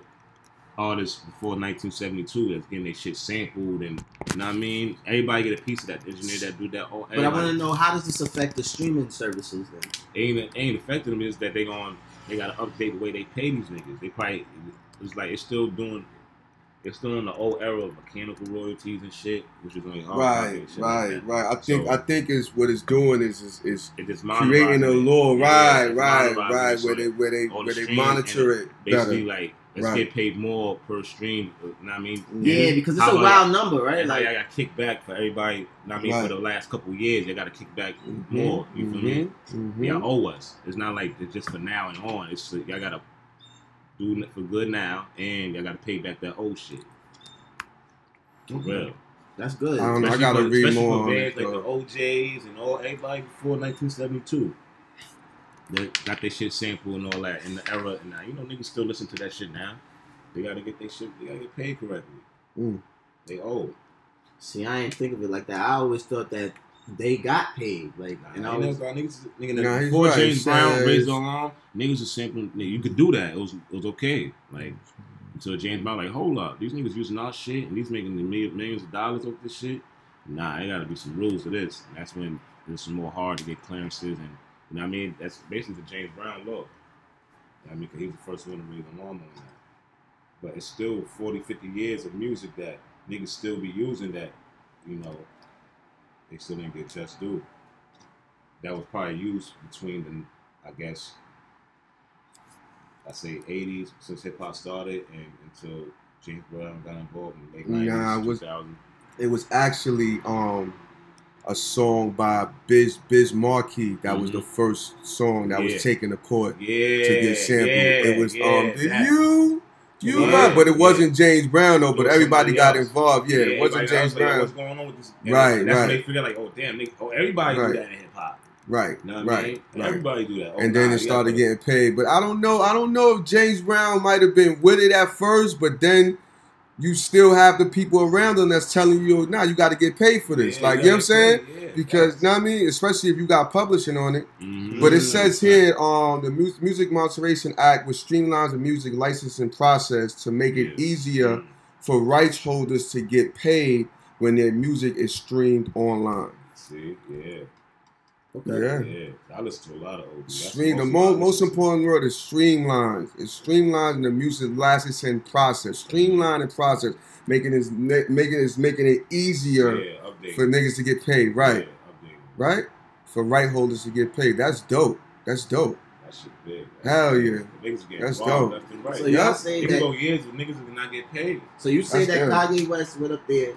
Speaker 3: artists before 1972 that's getting their shit sampled and you know what I mean. Everybody get a piece of that. Engineer that do that. Oh,
Speaker 1: But I want to know how does this affect the streaming services then?
Speaker 3: ain't ain't affecting them is that they going they got to update the way they pay these niggas. They probably it's like it's still doing. It's still in the old era of mechanical royalties and shit, which is only hard
Speaker 2: Right, right, right. I think
Speaker 3: So-
Speaker 2: I think is what it's doing is is, is
Speaker 3: It just
Speaker 2: creating a
Speaker 3: monetizing it.
Speaker 2: law.
Speaker 3: Yeah,
Speaker 2: Right,
Speaker 3: it's
Speaker 2: right, right. Where they where they where
Speaker 3: the
Speaker 2: they monitor
Speaker 3: and
Speaker 2: it
Speaker 3: basically
Speaker 2: better.
Speaker 3: like let's
Speaker 2: Right.
Speaker 3: get paid more per stream. You know what I mean?
Speaker 1: Yeah, because it's
Speaker 3: How
Speaker 1: a
Speaker 3: about-
Speaker 1: wild number, right?
Speaker 3: Like
Speaker 1: Like,
Speaker 3: I got kicked back for everybody. you know what I mean,
Speaker 2: Right.
Speaker 3: for the last couple of years, they got to kick back
Speaker 2: Mhm,
Speaker 3: more. You feel me?
Speaker 2: mhm, mhm.
Speaker 3: Y'all owe us. It's not like it's just for now and on. It's like, y'all gotta do it for good now, and y'all gotta pay back that old shit. For real.
Speaker 1: that's good.
Speaker 2: I don't know. I gotta
Speaker 3: for-
Speaker 2: read more
Speaker 3: for
Speaker 2: on
Speaker 3: bands
Speaker 2: it,
Speaker 3: like the O'Jays and all everybody before 1972. They got their shit sampled and all that in the era. And now you know niggas still listen to that shit now. They gotta get their shit. They gotta get paid correctly.
Speaker 2: Mm.
Speaker 3: They owe.
Speaker 1: See, I ain't think of it like that. I always thought that they got paid. Like,
Speaker 3: Nah,
Speaker 1: and
Speaker 3: ain't
Speaker 1: was,
Speaker 3: niggas, nigga,
Speaker 2: Nah,
Speaker 3: before
Speaker 2: right.
Speaker 3: James Brown
Speaker 2: Says-
Speaker 3: raised the alarm, niggas was simply nigga, you could do that. It was it was okay. Like until James Brown, like, hold up, these niggas using our shit and these making the million- millions of dollars off this shit. Nah, there gotta be some rules to this. And that's when it's more hard to get clearances and you know what I mean. That's basically the James Brown law. I mean, 'cause he was the first one to raise the alarm on that. But it's still 40, 50 years of music that niggas still be using that, you know, they still didn't get just due that was probably used between the, I guess, I say 80s since hip hop started and until James Brown got involved in the late 90s,
Speaker 2: Nah, it was-
Speaker 3: 2000.
Speaker 2: It was actually um a song by Biz Biz Markie that was
Speaker 3: Mhm.
Speaker 2: the first song that
Speaker 3: Yeah.
Speaker 2: was taken to court
Speaker 3: Yeah,
Speaker 2: to get sampled.
Speaker 3: yeah,
Speaker 2: it was um did
Speaker 3: that-
Speaker 2: you you
Speaker 3: Yeah,
Speaker 2: got but it wasn't James Brown though, but everybody got involved. Yeah, it wasn't James
Speaker 3: else like,
Speaker 2: Brown.
Speaker 3: What's going on with this? And
Speaker 2: Right,
Speaker 3: That's
Speaker 2: right.
Speaker 3: when they figure like, oh damn, they, oh everybody
Speaker 2: Right.
Speaker 3: do that in hip hop.
Speaker 2: Right,
Speaker 3: You know what I
Speaker 2: right,
Speaker 3: mean?
Speaker 2: right.
Speaker 3: Everybody do that. Oh,
Speaker 2: and then
Speaker 3: nah,
Speaker 2: it started getting paid. But I don't know. I don't know if James Brown might have been with it at first, but then you still have the people around them that's telling you, "Nah, you got to get paid for this."
Speaker 3: Yeah,
Speaker 2: like
Speaker 3: you
Speaker 2: you know what I'm saying?
Speaker 3: gotta get paid, yeah,
Speaker 2: Because
Speaker 3: facts.
Speaker 2: know what I mean, especially if you got publishing on it.
Speaker 3: Mhm.
Speaker 2: But it says here, um, the Mu- Music Modernization Act, which streamlines the music licensing process to make it easier for rights holders to get paid when their music is streamed online.
Speaker 3: See, yeah.
Speaker 1: Okay.
Speaker 2: Yeah.
Speaker 3: Yeah, I listen to a lot of old.
Speaker 2: Stream, the
Speaker 3: most
Speaker 2: mo-
Speaker 3: of my
Speaker 2: most important word is streamlines. It's streamlining the music license and process. Streamline and process, making it making it making it easier
Speaker 3: Yeah,
Speaker 2: for niggas to get paid. Right,
Speaker 3: Yeah,
Speaker 2: right. For right holders to get paid. That's dope. That's dope.
Speaker 3: That shit big.
Speaker 2: Hell yeah.
Speaker 3: Niggas getting
Speaker 2: That's dope.
Speaker 3: left and right.
Speaker 1: So y'all say that.
Speaker 3: go years with niggas who cannot get paid.
Speaker 1: So you say
Speaker 2: That's
Speaker 1: that
Speaker 2: good.
Speaker 1: Kanye West went up there.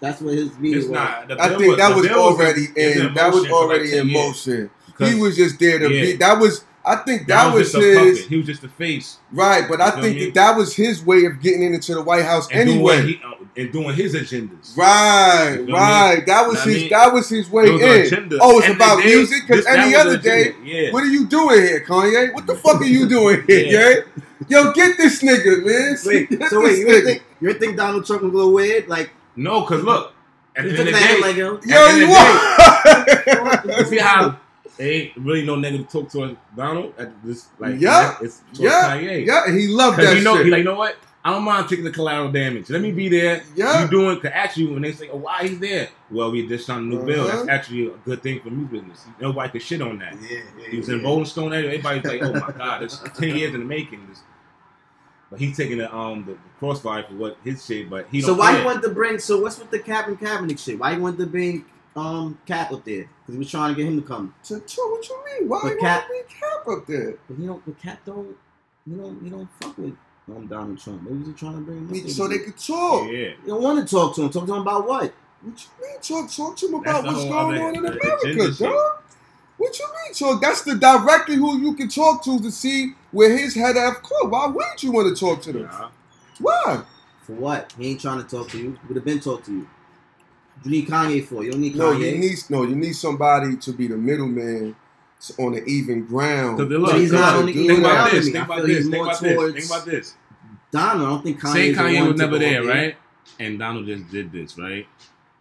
Speaker 1: That's what his meeting
Speaker 3: It's
Speaker 1: was.
Speaker 3: not. The
Speaker 2: I
Speaker 3: bill
Speaker 2: think that was already
Speaker 3: it's
Speaker 2: in. That was
Speaker 3: motion for like
Speaker 2: already in motion.
Speaker 3: Because
Speaker 2: He was just there to
Speaker 3: Yeah.
Speaker 2: be. That was. I think that,
Speaker 3: that was
Speaker 2: was, his.
Speaker 3: He was just the face.
Speaker 2: Right, but
Speaker 3: You
Speaker 2: I
Speaker 3: feel
Speaker 2: think
Speaker 3: me?
Speaker 2: that that was his way of getting into the White House
Speaker 3: And
Speaker 2: anyway.
Speaker 3: doing, he, uh, and doing his agendas.
Speaker 2: Right,
Speaker 3: You feel me?
Speaker 2: right. That was
Speaker 3: Know what I
Speaker 2: his.
Speaker 3: mean?
Speaker 2: That was his way
Speaker 3: was
Speaker 2: in.
Speaker 3: agenda.
Speaker 2: Oh, it's
Speaker 3: And
Speaker 2: about
Speaker 3: the day-
Speaker 2: music. Because any other day,
Speaker 3: yeah.
Speaker 2: what are you doing here, Kanye? What the fuck are you doing here,
Speaker 3: Yeah.
Speaker 2: yeah? Yo, get this nigga, man.
Speaker 1: Wait, so wait,
Speaker 2: this
Speaker 1: you think you think Donald Trump will go weird? Like
Speaker 3: No, because look, at the
Speaker 1: you
Speaker 3: end
Speaker 1: took
Speaker 3: of the day,
Speaker 1: like yo.
Speaker 2: Yo, you
Speaker 3: end
Speaker 2: are.
Speaker 3: you see how they ain't really no negative talk to Donald at this like
Speaker 2: Yeah.
Speaker 3: it's
Speaker 2: Yeah,
Speaker 3: Kanye.
Speaker 2: yeah, and he loved that
Speaker 3: you know,
Speaker 2: shit.
Speaker 3: he like, you know what? I don't mind taking the collateral damage. Let me be there.
Speaker 2: Yeah.
Speaker 3: You doing? Cause actually, when they say, "Oh, why he's there?" Well, we just signed a new bill.
Speaker 2: Uh-huh.
Speaker 3: That's actually a good thing for music business. Nobody could shit on that.
Speaker 1: Yeah, yeah,
Speaker 3: He was
Speaker 1: yeah.
Speaker 3: in Rolling Stone. Everybody's like, "Oh my god, it's ten years in the making." This, but he's taking the um the, the crossfire for what his shit. But he
Speaker 1: So why
Speaker 3: care.
Speaker 1: you want to bring? So what's with the Cap and Kaepernick shit? Why you want to bring um Cap up there? Because he was trying to get him to come.
Speaker 2: So, so what you mean? Why
Speaker 1: But
Speaker 2: you
Speaker 1: Cap-
Speaker 2: want to be Cap up there?
Speaker 1: But you don't. But Cap don't. You don't. You don't fuck with um, Donald Trump. What was he trying to bring? him
Speaker 2: So they could talk.
Speaker 3: Yeah,
Speaker 1: You don't want to talk to him. Talk to him about what?
Speaker 2: What you mean? Talk, talk to him about
Speaker 3: the
Speaker 2: what's going on in America,
Speaker 3: agenda
Speaker 2: dog. What you mean? So that's the directly who you can talk to to see where his head at court. Why wouldn't you want to talk to them?
Speaker 3: Nah.
Speaker 2: Why?
Speaker 1: For what? He ain't trying to talk to you. Would have been talk to you. You need Kanye for. You don't need
Speaker 2: No,
Speaker 1: Kanye.
Speaker 2: you need no, you need somebody to be the middleman on an even ground.
Speaker 3: Because look,
Speaker 1: he's
Speaker 3: think
Speaker 1: not
Speaker 3: about-
Speaker 1: on the
Speaker 3: think
Speaker 1: even
Speaker 3: about this.
Speaker 1: to me.
Speaker 3: Think
Speaker 1: I
Speaker 3: about
Speaker 1: feel
Speaker 3: this. Think about this. Think about this.
Speaker 1: Donald. I don't think Kanye.
Speaker 3: Say Kanye was never
Speaker 1: to
Speaker 3: there, right? And Donald just did this, right?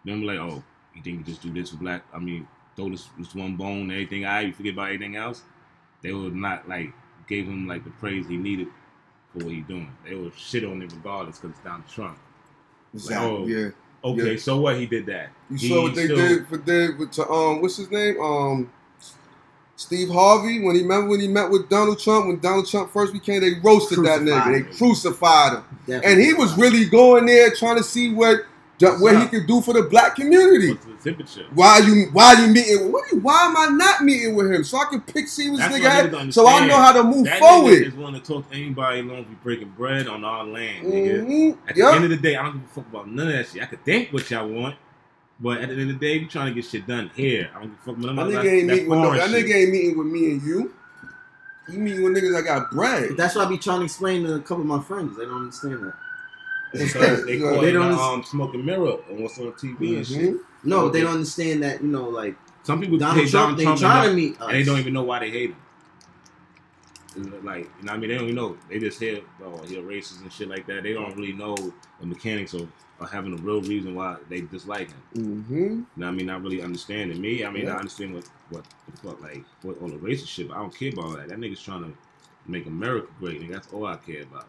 Speaker 3: Then we're like, oh, you think you just do this for black? I mean, throw this, this one bone, everything I you forget about everything else. They would not like gave him like the praise he needed for what he's doing. They would shit on it regardless because it's Donald Trump.
Speaker 2: Exactly.
Speaker 3: Oh.
Speaker 2: Yeah.
Speaker 3: Okay,
Speaker 2: Yeah.
Speaker 3: so what? He did that.
Speaker 2: You
Speaker 3: He
Speaker 2: saw what they
Speaker 3: still-
Speaker 2: did for did with to um what's his name um Steve Harvey when he remember when he met with Donald Trump when Donald Trump first became they roasted that nigga
Speaker 1: Crucified
Speaker 2: they crucified him
Speaker 1: Definitely.
Speaker 2: and he was really going there trying to see what what he can do for the black community.
Speaker 3: The temperature?
Speaker 2: Why you why you meeting? What? you- Why am I not meeting with him? So I can pick see what this
Speaker 3: That's
Speaker 2: nigga
Speaker 3: what
Speaker 2: had, so I know how to move
Speaker 3: That nigga
Speaker 2: forward.
Speaker 3: is willing to talk to anybody as long as we breaking bread on our land, nigga.
Speaker 2: Mhm.
Speaker 3: At the
Speaker 2: Yep.
Speaker 3: end of the day, I don't give a fuck about none of that shit. I could think what y'all want, but at the end of the day, we trying to get shit done here. I don't give a fuck about none
Speaker 2: That
Speaker 3: of
Speaker 2: nigga
Speaker 3: that,
Speaker 2: ain't
Speaker 3: that
Speaker 2: meeting with no, that nigga ain't meeting with me and you. He meeting with niggas that got bread.
Speaker 1: That's what I be trying to explain to a couple of my friends. They don't understand that.
Speaker 3: Because they
Speaker 2: Yeah.
Speaker 3: call
Speaker 1: They
Speaker 3: it
Speaker 1: don't-
Speaker 3: um, smoking mirror and what's on TV and shit.
Speaker 1: No, they don't understand that. You know, like
Speaker 3: Some people
Speaker 1: Donald
Speaker 3: hate
Speaker 1: Trump,
Speaker 3: Donald
Speaker 1: they
Speaker 3: Trump
Speaker 1: to
Speaker 3: and, and they don't even know why they hate him. Like, you know what I mean? They don't even know. They just hear, oh, you're racist and shit like that. They don't really know the mechanics of, of having a real reason why they dislike him.
Speaker 2: Mhm.
Speaker 3: You know what I mean? Not really understanding me. I mean,
Speaker 2: Yeah.
Speaker 3: I understand what, what the fuck, like, what all the racist shit, but I don't care about all that. That nigga's trying to make America great, nigga. That's all I care about.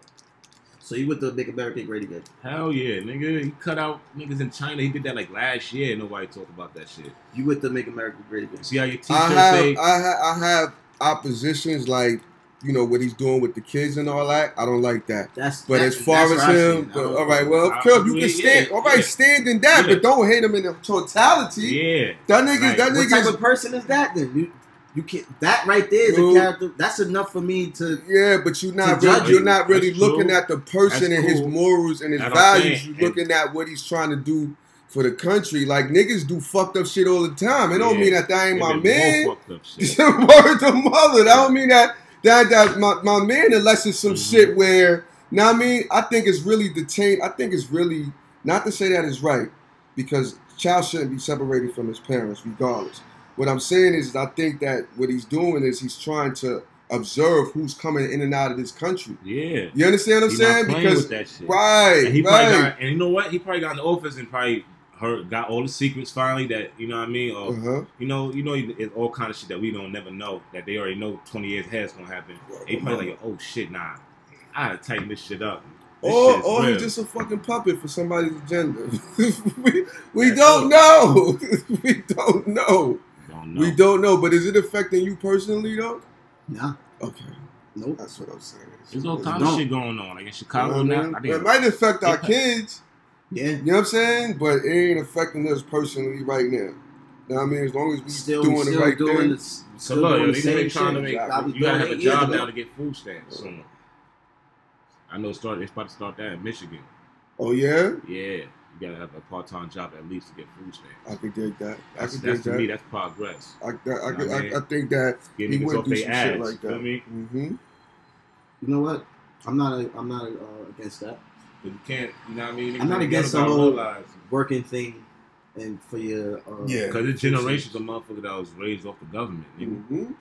Speaker 1: So you with the Make America Great Again?
Speaker 3: Hell yeah, nigga. He cut out niggas in China. He did that like last year. Nobody talked about that shit.
Speaker 1: You with the Make America Great Again?
Speaker 3: See how your t-shirt
Speaker 2: I have
Speaker 3: say,
Speaker 2: I, ha- I have oppositions like you know what he's doing with the kids and all that. I don't like that.
Speaker 1: That's
Speaker 2: But
Speaker 1: that's,
Speaker 2: as far
Speaker 1: that's
Speaker 2: as him, but, all right, well,
Speaker 3: I
Speaker 2: Phil, you
Speaker 3: agree,
Speaker 2: can stand.
Speaker 3: yeah,
Speaker 2: all right,
Speaker 3: yeah.
Speaker 2: stand in that,
Speaker 3: Yeah.
Speaker 2: but don't hate him in the totality.
Speaker 3: yeah.
Speaker 2: That nigga,
Speaker 3: Right.
Speaker 2: that
Speaker 1: What type
Speaker 2: nigga,
Speaker 1: of person is that then? You you can't. That right there is
Speaker 2: Well-
Speaker 1: a character. That's enough for me to.
Speaker 2: yeah, but you're not really, you're not really
Speaker 3: That's
Speaker 2: looking
Speaker 3: true.
Speaker 2: at the person
Speaker 3: That's
Speaker 2: and his morals and his
Speaker 3: That's
Speaker 2: values. You're looking at what he's trying to do for the country. Like niggas do fucked up shit all the time. It don't mean that that ain't
Speaker 3: They
Speaker 2: my man.
Speaker 3: more fucked up (laughs) shit.
Speaker 2: Word to mother. That don't mean that that that my, my man unless it's some
Speaker 3: Mhm.
Speaker 2: shit where now I mean I think it's really detained. I think it's really not to say that is right because child shouldn't be separated from his parents regardless. What I'm saying is I think that what he's doing is he's trying to observe who's coming in and out of this country.
Speaker 3: Yeah.
Speaker 2: You understand what I'm
Speaker 3: He
Speaker 2: saying? Because
Speaker 3: with that shit.
Speaker 2: right,
Speaker 3: And he probably
Speaker 2: right.
Speaker 3: got, and you know what? He probably got in the office and probably heard, got all the secrets finally that you know what I mean. Or
Speaker 2: Uh-huh.
Speaker 3: you know, you know, it's all kind of shit that we don't never know that they already know twenty years ahead is gonna happen. He probably like, oh shit, nah, I gotta tighten this shit up. This
Speaker 2: Or, or he's just a fucking puppet for somebody's agenda. (laughs) we we
Speaker 3: That's
Speaker 2: don't
Speaker 3: true.
Speaker 2: know. (laughs) we don't know.
Speaker 3: Don't know.
Speaker 2: We don't know, but is it affecting you personally though?
Speaker 1: Nah,
Speaker 2: Okay,
Speaker 1: nope.
Speaker 2: that's what I'm saying.
Speaker 3: There's all
Speaker 2: It's-
Speaker 3: kinds of shit going on. Like in
Speaker 2: you
Speaker 3: Chicago
Speaker 2: know what I
Speaker 3: now.
Speaker 2: mean?
Speaker 3: I think
Speaker 2: it might affect our kids.
Speaker 1: Yeah,
Speaker 2: You know what I'm saying? But it ain't affecting us personally right now. You know what I mean? As long as we
Speaker 1: still
Speaker 2: doing
Speaker 1: still
Speaker 2: the right
Speaker 1: doing
Speaker 2: thing.
Speaker 1: the,
Speaker 3: So
Speaker 1: still
Speaker 3: look,
Speaker 1: doing the same
Speaker 3: they
Speaker 1: shit.
Speaker 3: to make
Speaker 1: Probably
Speaker 3: you gotta have a job now to get food stamps soon. I know start it's about to start that in Michigan.
Speaker 2: Oh yeah,
Speaker 3: Yeah, you gotta have a part time job at least to get food stamps.
Speaker 2: I could dig that. I
Speaker 3: That's,
Speaker 2: could
Speaker 3: that's
Speaker 2: dig
Speaker 3: to
Speaker 2: that.
Speaker 3: me, that's progress.
Speaker 2: I, that, I, could,
Speaker 3: I mean?
Speaker 2: I, I think that
Speaker 3: Get
Speaker 2: he
Speaker 3: niggas
Speaker 2: went
Speaker 3: off
Speaker 2: some
Speaker 3: ass.
Speaker 2: shit like
Speaker 3: feel
Speaker 2: that.
Speaker 3: me?
Speaker 2: Mm-hmm.
Speaker 1: You know what? I'm not. A, I'm not uh, against that
Speaker 3: But you can't, you know what I mean?
Speaker 1: I'm not against the whole- working thing, and for your uh,
Speaker 2: Yeah.
Speaker 3: Because it's generations of motherfuckers that was raised off the government, nigga.
Speaker 2: Mm-hmm.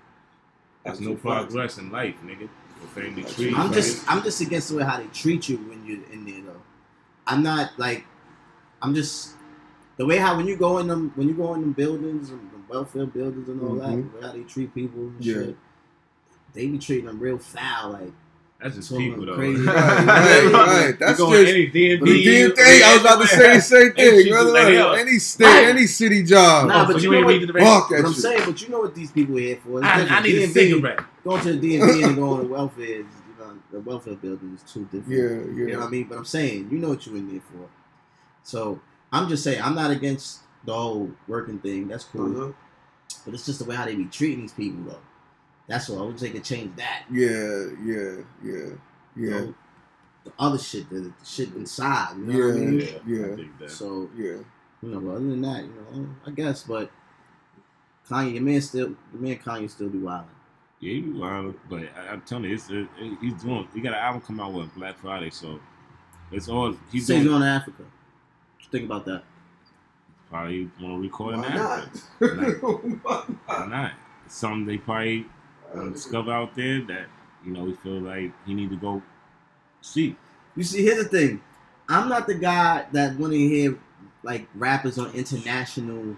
Speaker 3: That's no progress in life, nigga. Family tree.
Speaker 1: I'm
Speaker 3: nigga.
Speaker 1: just I'm just against the way how they treat you when you're in there though. I'm not like I'm just the way how when you go in them when you go in them buildings and the welfare buildings and all
Speaker 2: Mhm.
Speaker 1: that, the way how they treat people and
Speaker 2: Yeah.
Speaker 1: shit. They be treating them real foul, like
Speaker 3: That's just people, though.
Speaker 1: crazy. (laughs)
Speaker 2: Right, right, right. That's
Speaker 3: go
Speaker 2: just
Speaker 3: in any DMV.
Speaker 2: the damn. I was about to (laughs) say the same thing.
Speaker 3: you
Speaker 2: brother.
Speaker 3: like
Speaker 2: any state,
Speaker 1: Right.
Speaker 2: any city job.
Speaker 1: Nah, but
Speaker 3: Oh, so
Speaker 1: you
Speaker 3: ain't
Speaker 1: know what-
Speaker 3: the
Speaker 2: Fuck
Speaker 1: But I'm saying, but you know what these people are here for. It's
Speaker 3: I, I
Speaker 1: different.
Speaker 3: need a cigarette.
Speaker 1: Going to the DMV and going to welfare, is, you know, the welfare building is two different.
Speaker 2: Yeah, yeah.
Speaker 1: You know what I mean? But I'm saying, you know what you're in there for. So I'm just saying, I'm not against the whole working thing. That's cool.
Speaker 2: Uh-huh.
Speaker 1: But it's just the way how they be treating these people, though. That's all. I wish they could change that.
Speaker 2: Yeah, yeah, yeah,
Speaker 1: You
Speaker 2: yeah,
Speaker 1: know? The other shit, the, the shit inside. You know what I
Speaker 2: Yeah.
Speaker 1: mean?
Speaker 3: Yeah,
Speaker 2: Yeah.
Speaker 3: I think that.
Speaker 1: So,
Speaker 2: yeah.
Speaker 1: you know, but other than that, you know, I guess, but Kanye, your man still, your man Kanye still be wilding.
Speaker 3: Yeah, he be wild, but I, I'm telling you, it's, it, he's doing. He got an album come out with Black Friday, so it's all
Speaker 1: He
Speaker 3: he's
Speaker 1: says he's
Speaker 3: doing.
Speaker 1: going to Africa. What you think about that?
Speaker 3: Probably want to record in
Speaker 2: Why
Speaker 3: Africa. (laughs)
Speaker 2: not?
Speaker 3: Why not? It's something they probably um, discover out there that you know we feel like he need to go see.
Speaker 1: You see, here's the thing. I'm not the guy that want to hear like rappers on international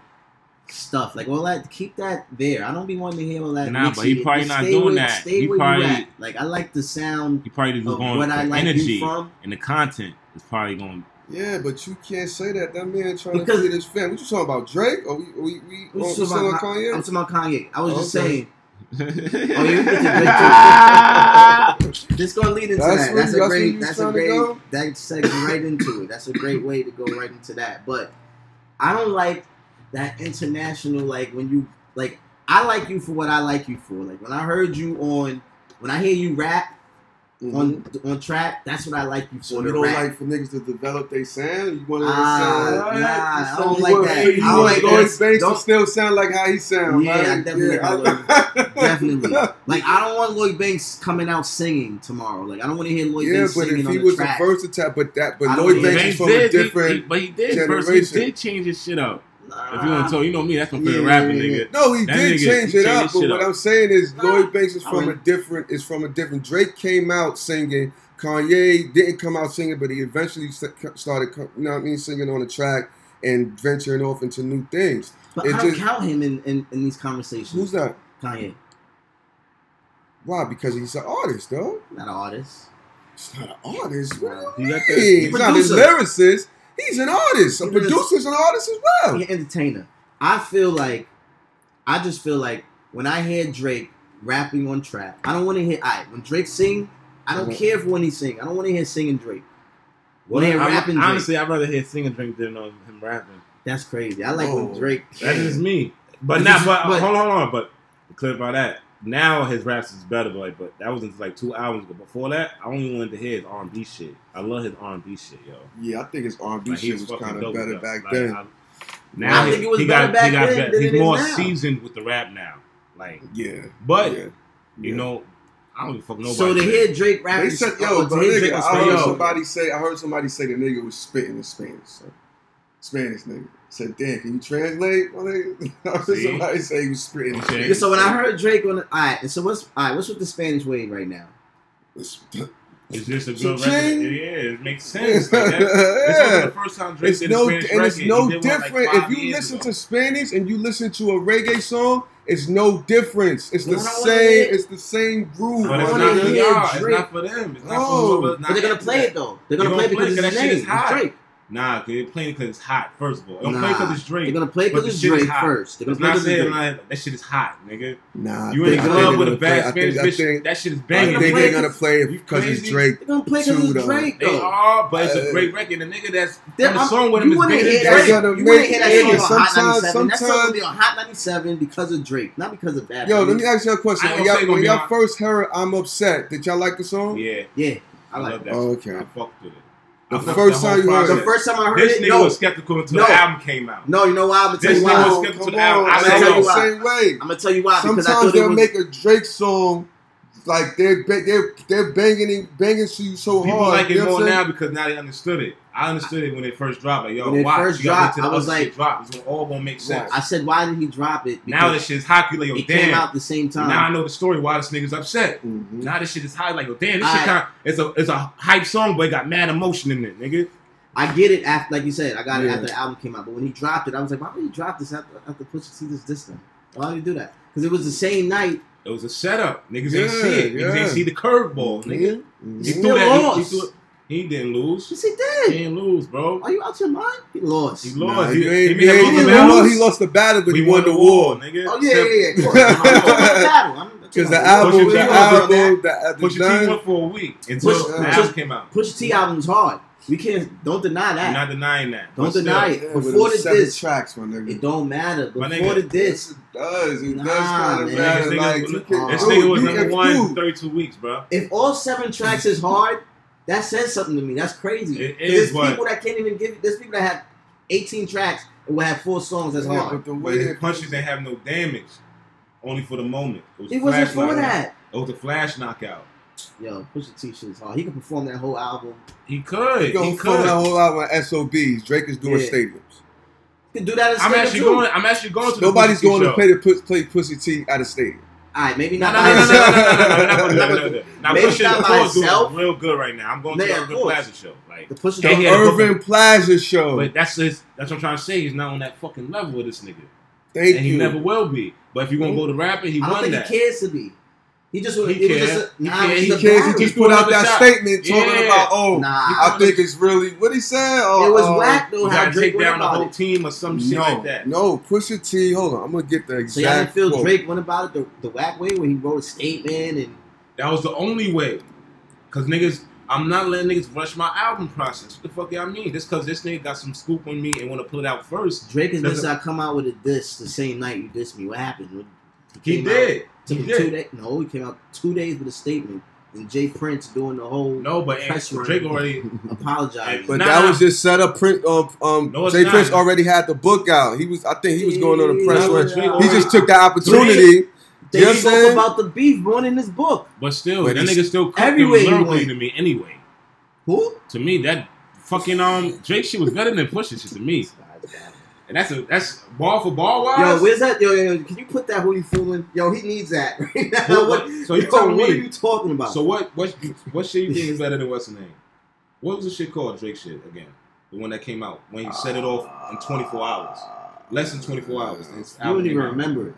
Speaker 1: stuff. Like all that, keep that there. I don't be wanting to hear all that.
Speaker 3: Nah,
Speaker 1: mixed
Speaker 3: but he probably not doing
Speaker 1: where-
Speaker 3: that.
Speaker 1: Stay
Speaker 3: He
Speaker 1: where
Speaker 3: probably-
Speaker 1: you at. Like I like the sound
Speaker 3: He probably just
Speaker 1: of
Speaker 3: going
Speaker 1: what I like
Speaker 3: energy
Speaker 1: you from.
Speaker 3: and the content is probably going.
Speaker 2: Yeah, but you can't say that. That man trying
Speaker 1: Because-
Speaker 2: to feed his family. What you talking about, Drake? Or we we we,
Speaker 1: I'm talking
Speaker 2: still on
Speaker 1: about-
Speaker 2: Kanye?
Speaker 1: I'm talking about Kanye. I was just
Speaker 2: Okay.
Speaker 1: saying. (laughs)
Speaker 3: oh,
Speaker 1: you get the (laughs) This gonna lead into
Speaker 2: That's
Speaker 1: that.
Speaker 2: where-
Speaker 1: That's a
Speaker 2: that's where
Speaker 1: great.
Speaker 2: you
Speaker 1: That's a great. That segues right into it. That's a great way to go right into that. But I don't like that international. Like when you like, I like you for what I like you for. Like when I heard you on, when I hear you rap
Speaker 2: Mhm.
Speaker 1: on on track, that's what I like you for.
Speaker 2: So you don't
Speaker 1: rap.
Speaker 2: like for niggas to develop their sound? You want to
Speaker 1: Ah,
Speaker 2: sound?
Speaker 1: nah,
Speaker 2: You
Speaker 1: I don't
Speaker 2: you
Speaker 1: like
Speaker 2: want-
Speaker 1: that.
Speaker 2: You
Speaker 1: I don't
Speaker 2: want
Speaker 1: like
Speaker 2: Lloyd. Banks to
Speaker 1: Don't-
Speaker 2: still sound like how he sound,
Speaker 1: Yeah,
Speaker 2: right?
Speaker 1: I definitely
Speaker 2: Yeah,
Speaker 1: like
Speaker 2: I- (laughs)
Speaker 1: Definitely. Like I don't want Lloyd Banks coming out singing tomorrow. Like I don't want to hear Lloyd
Speaker 2: Yeah,
Speaker 1: Banks
Speaker 2: but if he was
Speaker 1: track.
Speaker 2: a versatile, but that, but Lloyd. Banks
Speaker 3: Banks
Speaker 2: is from a
Speaker 3: did, he-
Speaker 2: different.
Speaker 3: he- but he did. First, he did change his shit up.
Speaker 1: Nah.
Speaker 3: If you want to tell, you know me, that's my favorite
Speaker 1: Yeah,
Speaker 3: rapper,
Speaker 1: yeah,
Speaker 3: nigga.
Speaker 2: No, he
Speaker 3: That
Speaker 2: did
Speaker 3: nigga-
Speaker 2: change
Speaker 3: he
Speaker 2: it up. But what
Speaker 3: up.
Speaker 2: I'm saying is, Lloyd Banks is
Speaker 1: I
Speaker 2: from a different. Is from a different. Drake came out singing. Kanye didn't come out singing, but he eventually started. You know what I mean, singing on the track and venturing off into new things.
Speaker 1: But
Speaker 2: it
Speaker 1: I don't
Speaker 2: just-
Speaker 1: count him in, in, in these conversations.
Speaker 2: Who's that?
Speaker 1: Kanye?
Speaker 2: Why? Because he's an artist, though.
Speaker 1: Not an artist.
Speaker 2: He's not an artist. What do
Speaker 3: He
Speaker 2: you
Speaker 3: got
Speaker 2: mean? He's not a lyricist. He's an artist. A
Speaker 1: He's an-
Speaker 2: producer's an artist as well.
Speaker 1: He's an entertainer. I feel like, I just feel like when I hear Drake rapping on trap, I don't want to hear. I when Drake sing, I don't
Speaker 2: Mhm.
Speaker 1: care for when he sing. I don't want to hear singing Drake.
Speaker 3: Well,
Speaker 1: When they
Speaker 3: I-
Speaker 1: rapping Drake.
Speaker 3: honestly, I'd rather hear singing drink than um, him rapping.
Speaker 1: That's crazy. I like
Speaker 2: Whoa.
Speaker 1: when Drake.
Speaker 3: That is me. But
Speaker 1: But
Speaker 3: now,
Speaker 1: this-
Speaker 3: but,
Speaker 1: but-
Speaker 3: hold on, hold on. But clear by that. Now his raps is better, but like, but that was in like two albums ago. Before that, I only wanted to hear his R and B shit. I love his R and B shit, yo.
Speaker 2: Yeah, I think his R&B shit was kind of better back
Speaker 3: Like,
Speaker 2: then.
Speaker 3: I- now
Speaker 1: I
Speaker 3: he,
Speaker 1: think it was
Speaker 3: he
Speaker 1: better
Speaker 3: got,
Speaker 1: back
Speaker 3: he got
Speaker 1: then
Speaker 3: He's more
Speaker 1: now.
Speaker 3: seasoned with the rap now. Like,
Speaker 2: yeah,
Speaker 3: but
Speaker 2: yeah,
Speaker 3: you
Speaker 2: yeah.
Speaker 3: know, I don't give fuck nobody.
Speaker 1: So to hear Drake rapping,
Speaker 2: They said, yo,
Speaker 1: to
Speaker 2: but nigga,
Speaker 1: Drake
Speaker 2: I heard
Speaker 1: Spanish-
Speaker 2: somebody say, I heard somebody say the nigga was spitting in Spanish. So. Spanish nigga. Said, damn, can you translate? my nigga?" I heard
Speaker 3: See?
Speaker 2: somebody say he was spitting in
Speaker 3: Okay.
Speaker 1: So when I heard Drake on, the, all right, and so what's all right? What's with the Spanish wave right now?
Speaker 3: it's (laughs) just a good
Speaker 2: Cha-ching.
Speaker 3: record. Yeah, it makes sense. Like that. This (laughs)
Speaker 2: yeah.
Speaker 3: wasn't the first time Drake
Speaker 2: It's
Speaker 3: did
Speaker 2: no,
Speaker 3: a Spanish
Speaker 2: and it's
Speaker 3: record.
Speaker 2: no
Speaker 3: He did one, like,
Speaker 2: different. if you listen
Speaker 3: ago.
Speaker 2: to Spanish and you listen to a reggae song, it's no difference. It's the
Speaker 1: Well,
Speaker 2: same.
Speaker 1: hear-
Speaker 2: It's the same groove.
Speaker 3: But it's not for
Speaker 1: hear
Speaker 3: y'all. It's not for them. It's not
Speaker 2: No.
Speaker 3: for whoever's
Speaker 1: But they're gonna play it though. They're gonna play it because
Speaker 3: play
Speaker 1: it's
Speaker 3: it 'cause
Speaker 1: his
Speaker 3: that
Speaker 1: name. It's Drake.
Speaker 3: Nah, cause they're playing because it's hot. First of all, don't
Speaker 1: Nah,
Speaker 3: play because it's
Speaker 1: They're gonna play
Speaker 3: But
Speaker 1: because
Speaker 3: the
Speaker 1: it's
Speaker 3: shit
Speaker 1: Drake
Speaker 3: hot.
Speaker 1: first. They're
Speaker 3: It's
Speaker 1: gonna play
Speaker 3: not
Speaker 1: 'cause it's
Speaker 3: saying
Speaker 1: Drake.
Speaker 3: like that shit is hot, nigga.
Speaker 2: Nah,
Speaker 3: You
Speaker 2: I
Speaker 3: in
Speaker 2: think-
Speaker 3: the club with a
Speaker 2: gonna play-
Speaker 3: bad Spanish
Speaker 2: think-
Speaker 3: bitch.
Speaker 2: think-
Speaker 3: that shit is banging.
Speaker 2: I
Speaker 1: think
Speaker 2: they're gonna
Speaker 1: 'cause-
Speaker 2: play it because it's? Drake.
Speaker 1: They're gonna play because it's. Drake
Speaker 3: They are, but it's a great record. The nigga that's
Speaker 1: They're-
Speaker 3: on the song with him is
Speaker 1: wanna
Speaker 3: bigger than?
Speaker 2: Drake.
Speaker 3: Drake.
Speaker 1: You wanna
Speaker 2: make-
Speaker 1: hear that song on Hot 97? That song
Speaker 2: sometimes-
Speaker 1: be on Hot 97 because of Drake, not because of Bad
Speaker 2: Yo, let me ask you a question. When
Speaker 3: ain't gonna say
Speaker 2: y'all,
Speaker 3: gonna
Speaker 2: when
Speaker 3: be
Speaker 2: y'all
Speaker 3: hot.
Speaker 2: first heard "I'm Upset," did y'all like the song?
Speaker 3: Yeah,
Speaker 1: Yeah, I
Speaker 3: I
Speaker 1: like that.
Speaker 3: that.
Speaker 2: Oh,
Speaker 3: shit.
Speaker 2: okay.
Speaker 3: I fucked with it.
Speaker 2: The
Speaker 3: I fucked
Speaker 2: first
Speaker 3: with whole
Speaker 2: time you heard
Speaker 1: The first time I heard
Speaker 3: this
Speaker 1: it,
Speaker 3: nigga
Speaker 1: no,
Speaker 3: was skeptical until
Speaker 1: No.
Speaker 3: the album came out.
Speaker 1: no, you know why? I'm gonna tell
Speaker 3: This
Speaker 1: you
Speaker 3: nigga
Speaker 1: why.
Speaker 3: was
Speaker 2: Oh,
Speaker 3: skeptical
Speaker 2: come
Speaker 3: to the album.
Speaker 2: on,
Speaker 3: I
Speaker 1: I'ma tell you why.
Speaker 2: same.
Speaker 1: I'm gonna tell you why
Speaker 2: Sometimes they'll make a Drake song like they're they're they're banging banging to you so
Speaker 3: People
Speaker 2: hard.
Speaker 3: like it more now because now they understood it. I understood it when it first dropped. Like, yo,
Speaker 1: When it
Speaker 3: watch.
Speaker 1: first
Speaker 3: you gotta wait
Speaker 1: dropped, I was like-
Speaker 3: drop. It's all gonna make sense.
Speaker 1: I said, why did he drop it?
Speaker 3: now this shit is hot. Like, yo, damn
Speaker 1: it
Speaker 3: damn.
Speaker 1: came out the same time.
Speaker 3: Now I know the story why this nigga's upset.
Speaker 2: Mhm.
Speaker 3: Now this shit is hot. Like, yo, damn, this
Speaker 1: Alright.
Speaker 3: shit kind of it's a it's a hype song, but it got mad emotion in it, nigga.
Speaker 1: I get it after, like you said, I got it after the album came out. But when he dropped it, I was like, why would he drop this after, after Pusha T this this time? Why did he do that? Because it was the same night.
Speaker 3: It was a setup. Niggas
Speaker 2: Yeah,
Speaker 3: ain't see it. Niggas
Speaker 2: yeah.
Speaker 3: ain't see the curveball, nigga.
Speaker 2: Mhm.
Speaker 3: He
Speaker 1: He
Speaker 3: threw that. He, he, threw it. he didn't lose.
Speaker 1: Yes, he did.
Speaker 3: He
Speaker 1: did.
Speaker 3: didn't lose, bro.
Speaker 1: Are you out your mind? He lost.
Speaker 3: He
Speaker 2: Nah,
Speaker 3: lost.
Speaker 2: he,
Speaker 3: he, he,
Speaker 2: he, ain't-
Speaker 1: he
Speaker 2: he lost- he lost the battle, but
Speaker 3: We
Speaker 2: he won the war.
Speaker 3: nigga.
Speaker 1: Oh yeah, yeah, yeah. Of course. (laughs) I'm talking about the battle. I'm talking
Speaker 2: Because the album, the album, the, the,
Speaker 3: Pusha T went for a week until
Speaker 1: Push-
Speaker 3: the album came out.
Speaker 1: Pusha T album's hard. We can't. Don't deny
Speaker 3: You're
Speaker 1: that.
Speaker 3: not denying that.
Speaker 1: Don't
Speaker 3: But still,
Speaker 1: deny it.
Speaker 2: Yeah,
Speaker 1: Before the
Speaker 2: seven
Speaker 1: diss,
Speaker 2: tracks, my nigga.
Speaker 1: it don't matter.
Speaker 3: My
Speaker 1: Before
Speaker 3: nigga.
Speaker 1: the diss,
Speaker 2: It does. It
Speaker 1: Nah,
Speaker 2: does kind of
Speaker 1: man.
Speaker 2: matter.
Speaker 3: This nigga-
Speaker 2: Like, you can-
Speaker 1: this
Speaker 3: This nigga was number one
Speaker 2: do-
Speaker 3: 32 weeks, bro.
Speaker 1: if all seven tracks is hard, that says something to me. That's crazy.
Speaker 3: It
Speaker 1: 'Cause
Speaker 3: is,
Speaker 1: There's
Speaker 3: but-
Speaker 1: people that can't even give. There's people that have 18 tracks and will have four songs that's
Speaker 2: Yeah,
Speaker 1: hard.
Speaker 2: but the
Speaker 3: But
Speaker 2: way
Speaker 3: his
Speaker 2: that
Speaker 3: punches didn't have no damage. Only for the moment. It, was
Speaker 1: It wasn't for
Speaker 3: knockout.
Speaker 1: that.
Speaker 3: It was a flash knockout.
Speaker 1: Yo, Pusha t shirts is hard. He could perform that whole album.
Speaker 3: He could. He,
Speaker 2: he could. that whole album at SOBs. Drake is doing
Speaker 1: yeah.
Speaker 2: stadiums.
Speaker 1: He can do that.
Speaker 3: I'm actually
Speaker 1: too.
Speaker 3: going. I'm actually going to.
Speaker 2: Nobody's going to play to play Pusha T at a stadium.
Speaker 1: All right, maybe not.
Speaker 3: No, no, no, no, no, no, no, Now
Speaker 1: maybe
Speaker 3: Pusha
Speaker 1: not
Speaker 3: myself. Doing real good right now. I'm going Man,
Speaker 1: to
Speaker 3: the
Speaker 1: Irving
Speaker 3: Plaza show. Like
Speaker 1: the Pusha
Speaker 2: the Irving Plaza show.
Speaker 3: But that's his, that's what I'm trying to say. He's not on that fucking level with this nigga.
Speaker 2: Thank
Speaker 3: and
Speaker 2: you.
Speaker 3: he never will be. But if you're gonna go to rapping, he
Speaker 1: I
Speaker 3: won that.
Speaker 1: Think he cares to be. He just
Speaker 3: He
Speaker 1: it was just a,
Speaker 3: He
Speaker 1: nah,
Speaker 3: cares.
Speaker 1: it was
Speaker 3: He
Speaker 2: He cares. He just
Speaker 3: He
Speaker 2: put out that
Speaker 3: shot.
Speaker 2: statement talking
Speaker 3: Yeah.
Speaker 2: about, oh,
Speaker 1: Nah,
Speaker 2: I think it's really what he said. Oh,
Speaker 1: it was
Speaker 2: uh,
Speaker 1: whack though.
Speaker 3: You
Speaker 1: How Drake
Speaker 3: take down the whole
Speaker 1: it.
Speaker 3: team or some shit
Speaker 2: no,
Speaker 3: like that.
Speaker 2: no, Pusha T. Hold on, I'm gonna get the exact.
Speaker 1: So y'all didn't feel
Speaker 2: quote.
Speaker 1: Drake went about it the, the whack way when he wrote a statement and
Speaker 3: That was the only way. Cause niggas, I'm not letting niggas rush my album process. What the fuck y'all mean? Just cause this nigga got some scoop on me and want to put it out first.
Speaker 1: Drake is
Speaker 3: Doesn't-
Speaker 1: I come out with a diss the same night you diss me. What happened?
Speaker 3: He
Speaker 1: came
Speaker 3: did.
Speaker 1: Out, took
Speaker 3: He
Speaker 1: him two
Speaker 3: did.
Speaker 1: days. No, he came out two days with a statement. And J. Prince doing the whole
Speaker 3: No, but
Speaker 1: Press run.
Speaker 3: Drake already. (laughs)
Speaker 1: apologized.
Speaker 2: But
Speaker 3: Nah,
Speaker 2: that was just set up. Print. Um, um
Speaker 3: No,
Speaker 2: Jay
Speaker 3: not.
Speaker 2: Prince already had the book out. He was. I think he was going on a press run.
Speaker 1: yeah.
Speaker 2: He just took the opportunity.
Speaker 1: they
Speaker 2: You know what I'm
Speaker 1: spoke
Speaker 2: saying?
Speaker 1: about the beef born in this book.
Speaker 3: But still,
Speaker 2: But
Speaker 3: that nigga still cooked
Speaker 1: everywhere he
Speaker 3: lyrically to me anyway.
Speaker 1: Who?
Speaker 3: To me, that fucking um Drake shit was better than Pusha shit to me. And that's a that's ball for ball wise.
Speaker 1: Yo, where's that? Yo, yo, yo, can you put that who you fooling? Yo, he needs that (laughs) right now.
Speaker 3: What-
Speaker 1: What,
Speaker 3: what- so you
Speaker 1: yo,
Speaker 3: telling
Speaker 1: what
Speaker 3: me-
Speaker 1: are you talking about?
Speaker 3: So what what what shit you think is (laughs) better than what's the name? What was the shit called Drake shit again? The one that came out when he set it off in 24 hours, less than 24 hours. This
Speaker 1: you don't even remember it.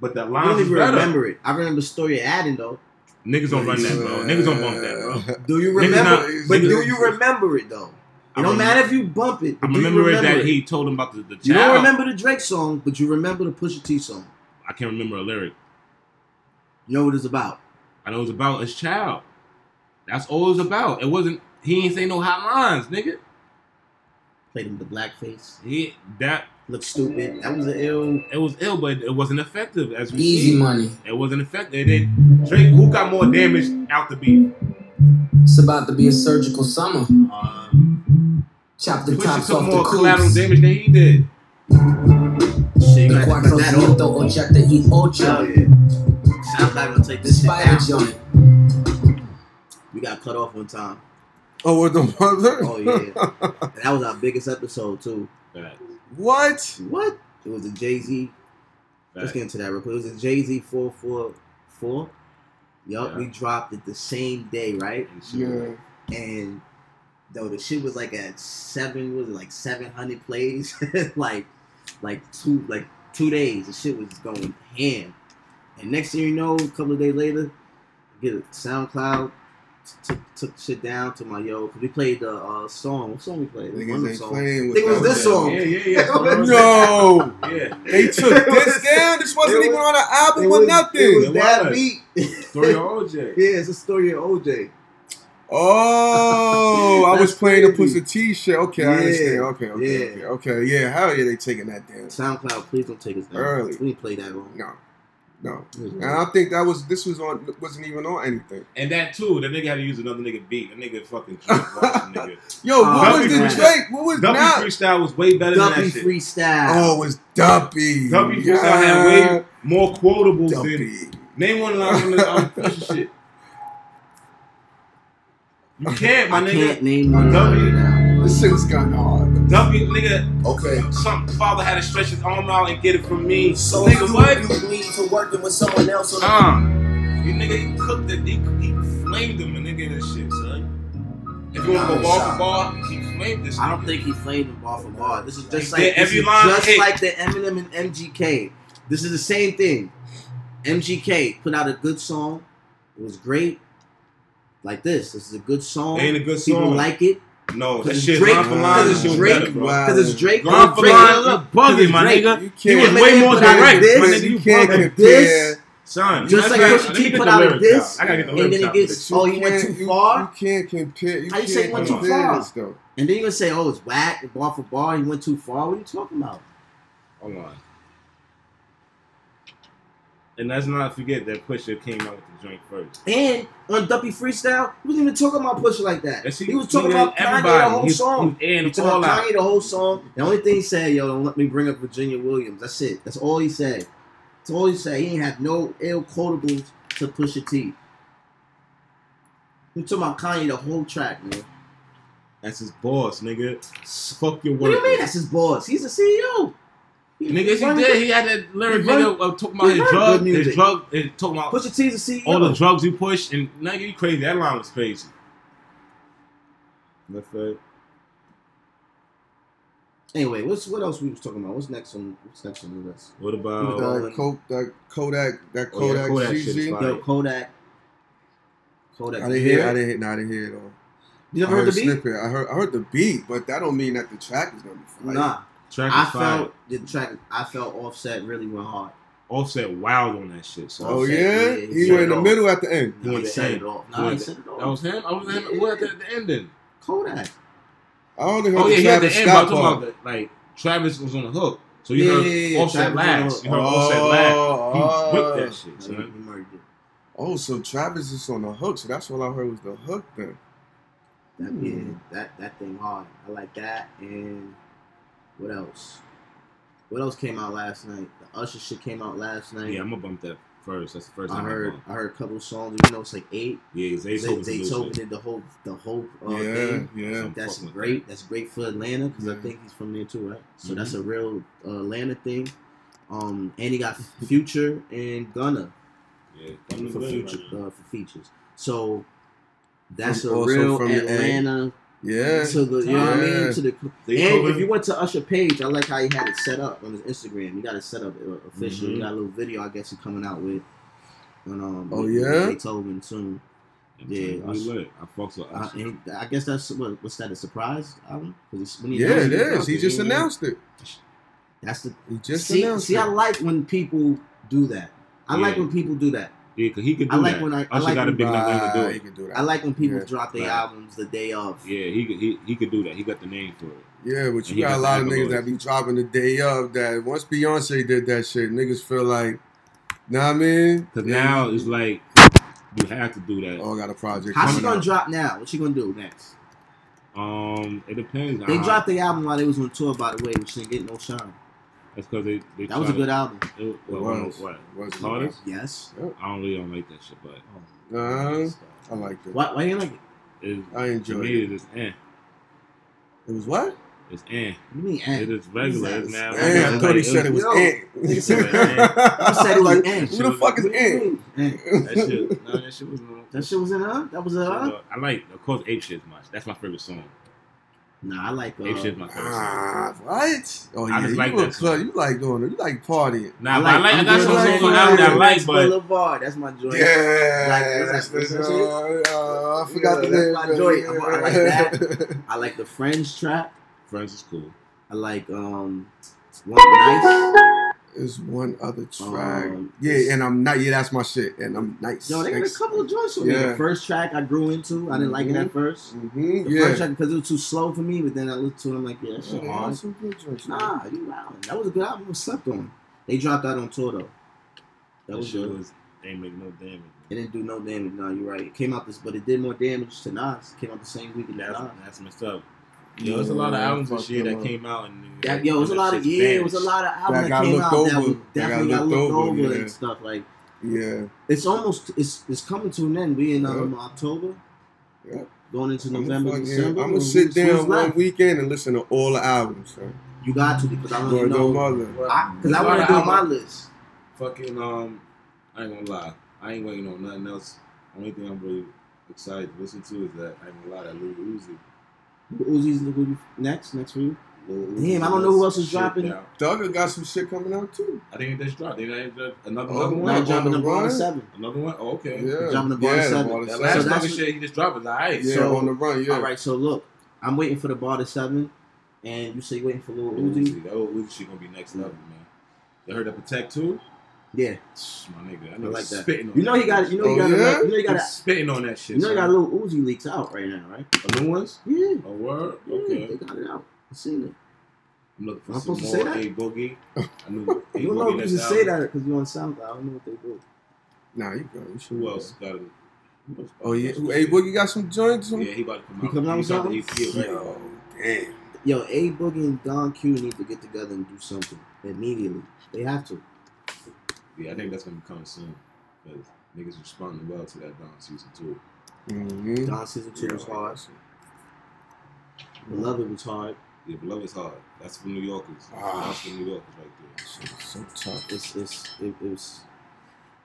Speaker 3: But the
Speaker 1: I don't even
Speaker 3: better.
Speaker 1: remember it. I remember the story of Adidon though.
Speaker 3: Niggas don't run that, bro. Niggas don't bump that, bro.
Speaker 1: Do you remember?
Speaker 3: not-
Speaker 1: but do you remember it though?
Speaker 3: I
Speaker 1: It don't
Speaker 3: remember-
Speaker 1: matter if you bump it.
Speaker 3: I remember,
Speaker 1: remember
Speaker 3: that he told him about the, the child.
Speaker 1: You don't remember the Drake song, but you remember the Pusha T song.
Speaker 3: I can't remember a lyric.
Speaker 1: You know what it's about.
Speaker 3: I know it's about his child. That's all it's about. It wasn't. He ain't say no hot lines, nigga.
Speaker 1: Played him the blackface.
Speaker 3: He that
Speaker 1: Looked stupid. That was an ill.
Speaker 3: it was ill, but it wasn't effective as we
Speaker 5: Easy
Speaker 3: see.
Speaker 5: money.
Speaker 3: It wasn't effective. It did. Drake, who got more damage out the beef?
Speaker 5: It's about to be a surgical summer.
Speaker 1: Uh,
Speaker 5: Chop the
Speaker 3: Pusha
Speaker 5: tops off
Speaker 3: more
Speaker 5: the
Speaker 3: collateral
Speaker 5: coops.
Speaker 3: damage than he did.
Speaker 5: The
Speaker 1: gotta cut that off.
Speaker 5: cuatrocientos ochenta y ocho.
Speaker 1: yeah. I'm not gonna take
Speaker 5: The
Speaker 1: this shit
Speaker 5: spider joint.
Speaker 1: We got cut off one time.
Speaker 2: Oh, with the mother.
Speaker 1: Oh yeah. and (laughs) that was our biggest episode too.
Speaker 3: Facts.
Speaker 2: what?
Speaker 1: What? It was a Jay Z. Let's get into that real quick. It was a Jay Z four four four. Yup,
Speaker 3: Yeah.
Speaker 1: we dropped it the same day, right?
Speaker 3: And.
Speaker 2: Yeah.
Speaker 1: And though the shit was like at seven, was it like seven hundred plays? (laughs) like, like two, like two days. The shit was going ham. And next thing you know, a couple of days later, get a SoundCloud took took shit down to my yo because we played the uh, song. What song we played? One
Speaker 2: Niggas
Speaker 1: the
Speaker 2: ain't
Speaker 1: songs.
Speaker 2: playing with
Speaker 1: Think it was
Speaker 2: that.
Speaker 1: this song.
Speaker 3: Yeah, yeah, yeah. (laughs)
Speaker 2: No,
Speaker 3: Yeah.
Speaker 2: they took this down. This wasn't
Speaker 1: It
Speaker 2: even
Speaker 1: was-
Speaker 2: on an album or
Speaker 1: was,
Speaker 2: nothing.
Speaker 1: It was
Speaker 3: It
Speaker 1: that
Speaker 3: was.
Speaker 1: beat.
Speaker 3: Story of (laughs) OJ.
Speaker 1: Yeah, it's a story of OJ.
Speaker 2: Oh, I was
Speaker 1: That's
Speaker 2: playing the
Speaker 1: crazy.
Speaker 2: Pusha T shit. Okay, I understand. Okay, okay,
Speaker 1: yeah.
Speaker 2: okay, okay. Yeah, hell yeah, they taking that down.
Speaker 1: SoundCloud, please don't take us down.
Speaker 2: Early.
Speaker 1: We didn't play that wrong.
Speaker 2: No, no.
Speaker 1: It was
Speaker 2: And I think that was this was on wasn't even on anything.
Speaker 3: And that too, the nigga had to use another nigga beat. The nigga fucking Drake watched the nigga.
Speaker 2: Yo, what
Speaker 1: Uh,
Speaker 2: was the
Speaker 1: Duppy
Speaker 2: Drake? What was
Speaker 3: Duppy
Speaker 2: not?
Speaker 3: freestyle was way better than
Speaker 1: Duppy
Speaker 3: that shit.
Speaker 1: freestyle.
Speaker 2: Oh, it was Duppy.
Speaker 3: Duppy freestyle
Speaker 2: Yeah.
Speaker 3: had way more quotables than
Speaker 2: Duppy.
Speaker 3: name one line from the um, shit. You can't, my
Speaker 1: I
Speaker 3: nigga.
Speaker 1: can't name one
Speaker 3: Duppy.
Speaker 1: right now.
Speaker 2: This shit was kind of hard.
Speaker 3: Duppy, nigga,
Speaker 2: Okay.
Speaker 3: some father had to stretch his arm out and get it from me.
Speaker 6: So
Speaker 3: nigga,
Speaker 6: you,
Speaker 3: what?
Speaker 6: you need for working with someone else on the
Speaker 3: Uh, you nigga, he cooked it. He, he flamed him, a nigga, and this shit, son. If you want to go ball for ball, he flamed this.
Speaker 1: I don't think he flamed him bar for bar. This is just
Speaker 3: He
Speaker 1: like this
Speaker 3: every
Speaker 1: is
Speaker 3: line
Speaker 1: just
Speaker 3: hit.
Speaker 1: like the Eminem and MGK. This is the same thing. MGK put out a good song. It was great. Like this. This is a good song.
Speaker 3: Ain't a good
Speaker 1: People
Speaker 3: song.
Speaker 1: like it.
Speaker 3: No, that
Speaker 1: Cause
Speaker 3: shit,
Speaker 1: Drake-
Speaker 3: line for
Speaker 1: cause
Speaker 3: shit
Speaker 1: Drake-
Speaker 3: better, bro.
Speaker 1: Because it's Drake.
Speaker 3: Line for
Speaker 1: Drake-
Speaker 3: line, bugging, my nigga.
Speaker 2: You
Speaker 3: He was way more
Speaker 1: put
Speaker 3: direct.
Speaker 1: this,
Speaker 3: my nigga,
Speaker 2: you
Speaker 3: you
Speaker 2: can't compare.
Speaker 1: This-
Speaker 3: Son,
Speaker 1: Just
Speaker 3: let
Speaker 1: like
Speaker 3: me-
Speaker 1: Pusha T put out
Speaker 3: lyrics
Speaker 1: this,
Speaker 3: out. I gotta get the
Speaker 1: and then
Speaker 3: lyrics
Speaker 1: it gets- Oh, you went too far?
Speaker 2: You can't compare. You
Speaker 1: How you say
Speaker 2: can't
Speaker 1: went too far?
Speaker 2: this though.
Speaker 1: And then you gonna say, "Oh, it's whack, bar for bar." He went too far. What are you talking about?
Speaker 3: Hold on. And let's not forget that Pusha came out with the joint first.
Speaker 1: And on Duppy Freestyle, he wasn't even talking about Pusha like that.
Speaker 3: Yes,
Speaker 1: he, was talking
Speaker 3: did
Speaker 1: about Kanye the
Speaker 3: everybody.
Speaker 1: whole
Speaker 3: He's-
Speaker 1: song.
Speaker 3: He's
Speaker 1: He
Speaker 3: it
Speaker 1: talking about
Speaker 3: out.
Speaker 1: Kanye the whole song. The only thing he said, "Yo, don't let me bring up Virginia Williams." That's it. That's all he said. That's all he said. He ain't have no ill quotables to Pusha T. He talking about Kanye the whole track, man.
Speaker 3: That's his boss, nigga. Fuck your
Speaker 1: What do you mean? That's his boss. He's the CEO. He-
Speaker 3: Nigga,
Speaker 1: he
Speaker 3: he did. He had that lyric
Speaker 1: he run-
Speaker 3: video of talking about his drug,
Speaker 1: good
Speaker 3: his drug, and talking about
Speaker 1: Pusha T's the CEO.
Speaker 3: all the drugs he pushed, and nigga, you crazy. That line was crazy. That's right.
Speaker 1: Anyway, what's what else we was talking about? What's next on What's next on the list?
Speaker 3: What about?
Speaker 2: That Kodak, that Kodak, that
Speaker 3: Oh, yeah,
Speaker 2: Kodak,
Speaker 3: Kodak
Speaker 2: ZEZE.
Speaker 3: fire.
Speaker 1: Yo, Kodak. Kodak.
Speaker 2: I didn't hear.
Speaker 1: it?
Speaker 2: I didn't. No, I didn't hear it all.
Speaker 1: You
Speaker 2: I
Speaker 1: never heard the beat?
Speaker 2: snippet. I heard. I heard the beat, but that don't mean that the track is gonna be fire.
Speaker 1: Nah,
Speaker 3: track
Speaker 1: I
Speaker 3: fire.
Speaker 1: felt the track. I felt Offset really went hard.
Speaker 3: Offset wild on that shit. So
Speaker 2: Oh
Speaker 1: Offset,
Speaker 2: yeah,
Speaker 1: yeah,
Speaker 2: he
Speaker 1: he
Speaker 2: went in the
Speaker 1: it
Speaker 2: middle at the end.
Speaker 3: He
Speaker 1: Nah,
Speaker 3: went
Speaker 1: he set it off.
Speaker 3: He
Speaker 1: he set it
Speaker 3: that was him. I was him. Who had the, the ending?
Speaker 1: Kodak.
Speaker 2: I only heard
Speaker 3: Oh yeah,
Speaker 2: the
Speaker 3: he had the
Speaker 2: Travis
Speaker 3: end. But I'm talking
Speaker 2: part.
Speaker 3: about the, like Travis was on the hook, so you
Speaker 1: Yeah,
Speaker 3: heard
Speaker 1: yeah, yeah,
Speaker 3: Offset
Speaker 1: Travis was on the
Speaker 3: last. You heard Offset last. He
Speaker 2: oh,
Speaker 3: whipped that shit,
Speaker 1: He, he murdered
Speaker 2: oh, so Travis is on the hook. So that's all I heard was the hook then.
Speaker 1: That
Speaker 2: Hmm.
Speaker 1: yeah, that that thing hard. I like that. And what else? What else came out last night? The Usher shit came out last night.
Speaker 3: Yeah, I'm gonna bump that first. That's the first
Speaker 1: I
Speaker 3: time
Speaker 1: heard.
Speaker 3: bump.
Speaker 1: I heard a couple of songs. Even though it's like eight.
Speaker 3: Yeah, Zaytoven.
Speaker 1: They, Zaytoven did the whole the whole uh,
Speaker 2: yeah,
Speaker 1: thing.
Speaker 2: yeah.
Speaker 1: That's
Speaker 3: Fuck with
Speaker 1: great. That's great for Atlanta because I think he's from there too, right? So
Speaker 3: Mhm.
Speaker 1: that's a real uh, Atlanta thing. Um, and he got (laughs) Future and Gunna
Speaker 3: Yeah,
Speaker 1: for future uh, for features. So that's
Speaker 2: From-
Speaker 1: a real
Speaker 2: from the
Speaker 1: Atlanta
Speaker 2: Yeah.
Speaker 1: to the you know what I mean to the. And if you went to Usher page, I like how he had it set up on his Instagram. You got it set up officially. official. He
Speaker 3: Mhm.
Speaker 1: got a little video, I guess, he's coming out with. And, um,
Speaker 2: Oh,
Speaker 1: with-
Speaker 2: yeah?
Speaker 1: with Zaytoven soon. Yeah,
Speaker 3: yeah, lit. I fucks with
Speaker 1: Uh,
Speaker 3: Usher.
Speaker 1: and I guess that's what, what's that a surprise album? 'Cause he- when he
Speaker 2: Yeah,
Speaker 1: announced
Speaker 2: it is. He
Speaker 1: dropped
Speaker 2: just announced it.
Speaker 1: That's the
Speaker 2: He just
Speaker 1: see.
Speaker 2: announced
Speaker 1: See,
Speaker 2: it.
Speaker 1: I like when people do that. I like when people do that.
Speaker 3: Yeah, cause he could do
Speaker 1: I like
Speaker 3: that.
Speaker 1: when I- I
Speaker 3: Usher
Speaker 1: like
Speaker 3: got a
Speaker 1: when-
Speaker 3: big enough name to
Speaker 2: Right,
Speaker 3: do
Speaker 2: he
Speaker 3: it.
Speaker 2: can do that.
Speaker 1: I like when people
Speaker 2: Yeah,
Speaker 1: drop their
Speaker 3: right.
Speaker 1: albums the day of.
Speaker 3: Yeah, he could he, he could do that. He got the name for it.
Speaker 2: Yeah, but
Speaker 3: He
Speaker 2: you got
Speaker 3: got
Speaker 2: a lot of
Speaker 3: the
Speaker 2: niggas
Speaker 3: accolades.
Speaker 2: that be dropping the day of that. Once Beyonce did that shit, niggas feel like, know what I mean?
Speaker 3: Cause
Speaker 2: Yeah.
Speaker 3: now it's like you have to do that.
Speaker 2: Oh, I got a project.
Speaker 1: How's she
Speaker 2: coming
Speaker 1: gonna
Speaker 2: out.
Speaker 1: drop now? What she gonna do next?
Speaker 3: Um, it depends.
Speaker 1: They
Speaker 3: Uh,
Speaker 1: dropped the album while they was on tour, by the way, which didn't get no shine.
Speaker 3: That's because they, they
Speaker 1: That was a good
Speaker 3: to-
Speaker 1: album.
Speaker 3: It,
Speaker 2: It
Speaker 3: what,
Speaker 2: was.
Speaker 3: what?
Speaker 2: It was a good
Speaker 3: Carter?
Speaker 2: album.
Speaker 1: Yes.
Speaker 3: I don't really don't like that shit, but
Speaker 2: Uh, I liked it.
Speaker 1: Why? Why you like it?
Speaker 3: it,
Speaker 2: I
Speaker 3: to
Speaker 2: enjoyed
Speaker 3: me
Speaker 2: it.
Speaker 3: it is eh.
Speaker 2: It was what?
Speaker 3: It's eh.
Speaker 1: What do you mean? Eh?
Speaker 3: It is regular.
Speaker 1: What
Speaker 3: It's now.
Speaker 1: that?
Speaker 2: Man, I
Speaker 3: like,
Speaker 2: thought he said it was
Speaker 1: Yo,
Speaker 2: Ant.
Speaker 1: nigga
Speaker 3: said it was Ant.
Speaker 2: I
Speaker 1: said it was
Speaker 2: like,
Speaker 1: Ant.
Speaker 2: Who the fuck is
Speaker 1: What do you
Speaker 2: Ant?
Speaker 1: Eh. (laughs)
Speaker 3: That shit. No, that shit was. Uh,
Speaker 1: That shit was in her. That was in her.
Speaker 3: I like, of course, Ape Shit's much. That's my favorite song.
Speaker 1: Nah, I like. Uh,
Speaker 7: Ape shit's my favorite.
Speaker 2: Ah, what? Oh
Speaker 7: I just
Speaker 2: you
Speaker 7: like
Speaker 2: a
Speaker 7: that
Speaker 2: club. You like going. You like partying.
Speaker 7: Nah, I like. I
Speaker 1: I'm
Speaker 7: got
Speaker 1: good
Speaker 7: some
Speaker 1: on
Speaker 7: songs
Speaker 1: that.
Speaker 7: on the album that I like,
Speaker 1: Rex
Speaker 7: but
Speaker 1: Boulevard. That's my joint.
Speaker 2: Yeah,
Speaker 1: Like,
Speaker 2: that's,
Speaker 1: that's-
Speaker 2: that's,
Speaker 1: that's
Speaker 2: uh, I forgot
Speaker 1: Yeah,
Speaker 2: the name.
Speaker 1: that's
Speaker 2: of
Speaker 1: my joint. I- I like that. (laughs) I like the Friends track.
Speaker 7: Friends is cool.
Speaker 1: I like um one nice.
Speaker 2: There's one other track.
Speaker 1: Um,
Speaker 2: yeah, and I'm not. Yeah, that's my shit. And I'm nice.
Speaker 1: Yo, they got a couple of joints on there.
Speaker 2: Yeah.
Speaker 1: The first track I grew into. I didn't like it at first.
Speaker 2: Mhm,
Speaker 1: The
Speaker 2: Yeah.
Speaker 1: first track because it was too slow for me, but then I looked to it. I'm like, yeah, that
Speaker 2: Yeah,
Speaker 1: shit
Speaker 2: they
Speaker 1: hard.
Speaker 2: some good joints.
Speaker 1: Nah, you wow. That was a good album. It was slept on. They dropped out on tour though. That
Speaker 7: That
Speaker 1: was
Speaker 7: shit
Speaker 1: good.
Speaker 7: was ain't make no damage.
Speaker 1: It didn't do no damage. No, you're right. It came out this, but it did more damage to Nas. It came out the same week as
Speaker 7: That's
Speaker 1: Nas.
Speaker 7: that's messed up. Yo, there's a lot of albums
Speaker 2: fuck
Speaker 7: this year that came out and
Speaker 1: That, yo, it was a
Speaker 7: that
Speaker 1: lot of yeah, it was a lot of albums
Speaker 2: That
Speaker 1: that, came
Speaker 2: looked
Speaker 1: out that
Speaker 2: over.
Speaker 1: was
Speaker 2: That got
Speaker 1: definitely got
Speaker 2: looked
Speaker 1: looked
Speaker 2: over,
Speaker 1: over
Speaker 2: yeah.
Speaker 1: and stuff. Like
Speaker 2: Yeah.
Speaker 1: it's almost it's it's coming to an end. We in um,
Speaker 2: Yeah.
Speaker 1: October,
Speaker 2: Yeah.
Speaker 1: going into
Speaker 2: I'm
Speaker 1: November,
Speaker 2: gonna
Speaker 1: December.
Speaker 2: I'm gonna
Speaker 1: Who's-
Speaker 2: sit down one
Speaker 1: left?
Speaker 2: weekend and listen to all the albums. Son.
Speaker 1: You got to because I want to
Speaker 2: Word
Speaker 1: know
Speaker 2: on mother.
Speaker 1: because I,
Speaker 7: There's a
Speaker 1: want to do my list.
Speaker 3: Fucking um, I ain't gonna lie. I ain't waiting on nothing else. Only thing I'm really excited to listen to is that I ain't gonna lie. That Lil Uzi.
Speaker 1: Uzi's the who you- next next for you. Damn, I don't know who else is dropping.
Speaker 3: down.
Speaker 2: Doug got some shit coming out too.
Speaker 3: I think it just dropped. They ain't just another,
Speaker 2: Oh,
Speaker 3: another
Speaker 2: no,
Speaker 3: one.
Speaker 1: Now
Speaker 2: on
Speaker 1: jumping
Speaker 2: the
Speaker 1: the Bar? Seven.
Speaker 3: Another one. Oh, okay.
Speaker 2: Yeah.
Speaker 1: Jumping the Bar
Speaker 2: yeah,
Speaker 1: seven.
Speaker 2: Bar
Speaker 3: That
Speaker 2: seven.
Speaker 3: last
Speaker 1: So that's
Speaker 3: shit he just dropped is alright.
Speaker 2: Yeah,
Speaker 1: So-
Speaker 2: on the run. Yeah.
Speaker 1: All right, so look, I'm waiting for the Bar to Seven, and you say you're waiting for Lil
Speaker 3: Lil
Speaker 1: Uzi.
Speaker 3: Oh, Uzi. That Lil Uzi shit gonna be next level, man. You heard that Protect too?
Speaker 1: Yeah,
Speaker 3: My nigga, I
Speaker 1: I
Speaker 3: know
Speaker 1: like that.
Speaker 3: spitting on
Speaker 1: You know he got.
Speaker 3: shit.
Speaker 1: You know he
Speaker 2: Oh,
Speaker 1: got.
Speaker 2: yeah?
Speaker 1: you know he got.
Speaker 3: He's
Speaker 1: A,
Speaker 3: spitting on that shit.
Speaker 1: you know he got
Speaker 3: son.
Speaker 1: little Uzi leaks out right now, right?
Speaker 3: The new ones?
Speaker 1: Yeah.
Speaker 3: A word?
Speaker 1: Yeah,
Speaker 3: Okay.
Speaker 1: they got it out. I seen it.
Speaker 3: I'm looking for
Speaker 1: I'm
Speaker 3: some
Speaker 1: supposed to
Speaker 3: more (laughs)
Speaker 1: say
Speaker 3: A Boogie. I knew A
Speaker 1: You don't know if you
Speaker 3: next
Speaker 1: should say that because you're on SoundCloud. I don't know what they do.
Speaker 2: Nah, you go. You should
Speaker 3: Who else got it?
Speaker 2: Oh yeah.
Speaker 3: got
Speaker 2: Who,
Speaker 3: some?
Speaker 2: Boogie got some joints.
Speaker 3: Yeah, he about to come out.
Speaker 1: He
Speaker 3: out.
Speaker 1: coming out with something?
Speaker 3: EP already.
Speaker 2: Yo, damn.
Speaker 1: Yo, A Boogie and Don Q need to get together and do something immediately. They have to.
Speaker 3: Yeah, I think that's gonna be coming soon. Because niggas responding well to that Don season two.
Speaker 2: Mm-hmm.
Speaker 1: Don season two was hard. Beloved was hard.
Speaker 3: Yeah, Beloved's hard. That's for New Yorkers.
Speaker 2: Ah.
Speaker 3: That's for New Yorkers right there.
Speaker 2: So tough.
Speaker 1: It's it's it, it was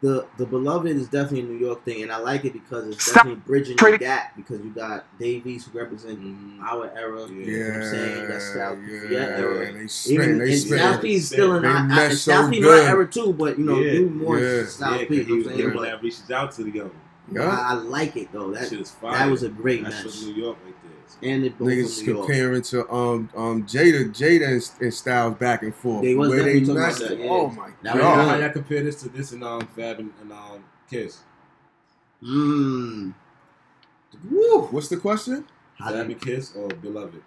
Speaker 1: the the beloved is definitely a New York thing, and I like it because it's definitely bridging the gap because you got Dave East who represent
Speaker 3: Mhm.
Speaker 1: our era.
Speaker 3: Yeah.
Speaker 1: You know what I'm saying? That's Styles P
Speaker 2: yeah,
Speaker 1: for your era.
Speaker 2: They
Speaker 1: Even.
Speaker 2: They
Speaker 1: and
Speaker 2: spin.
Speaker 1: Styles still in
Speaker 2: They
Speaker 1: our I-
Speaker 2: mesh
Speaker 1: and Styles
Speaker 2: so
Speaker 1: P my era too, but you know,
Speaker 3: Yeah.
Speaker 1: do more
Speaker 2: Yeah.
Speaker 1: Styles
Speaker 3: yeah,
Speaker 1: P. You know what I'm saying? But
Speaker 3: that reaches out to the young.
Speaker 2: Yeah.
Speaker 1: I, I like it though.
Speaker 3: That
Speaker 1: That
Speaker 3: shit is fire.
Speaker 1: that was a great
Speaker 3: That's
Speaker 1: match,
Speaker 3: New York right there.
Speaker 1: and it both
Speaker 2: Niggas
Speaker 1: from New York.
Speaker 2: comparing to um um Jada Jada and, and Styles back and forth.
Speaker 1: They was
Speaker 2: Where they
Speaker 1: talking
Speaker 2: matched
Speaker 1: about that, yeah.
Speaker 2: Oh my
Speaker 1: That
Speaker 2: god.
Speaker 3: y'all- how y'all compare this to this and um Fab and, and um Kiss?
Speaker 1: Mmm. Woo.
Speaker 2: What's the question?
Speaker 1: How
Speaker 3: Fab
Speaker 1: do
Speaker 3: and Kiss or Beloved?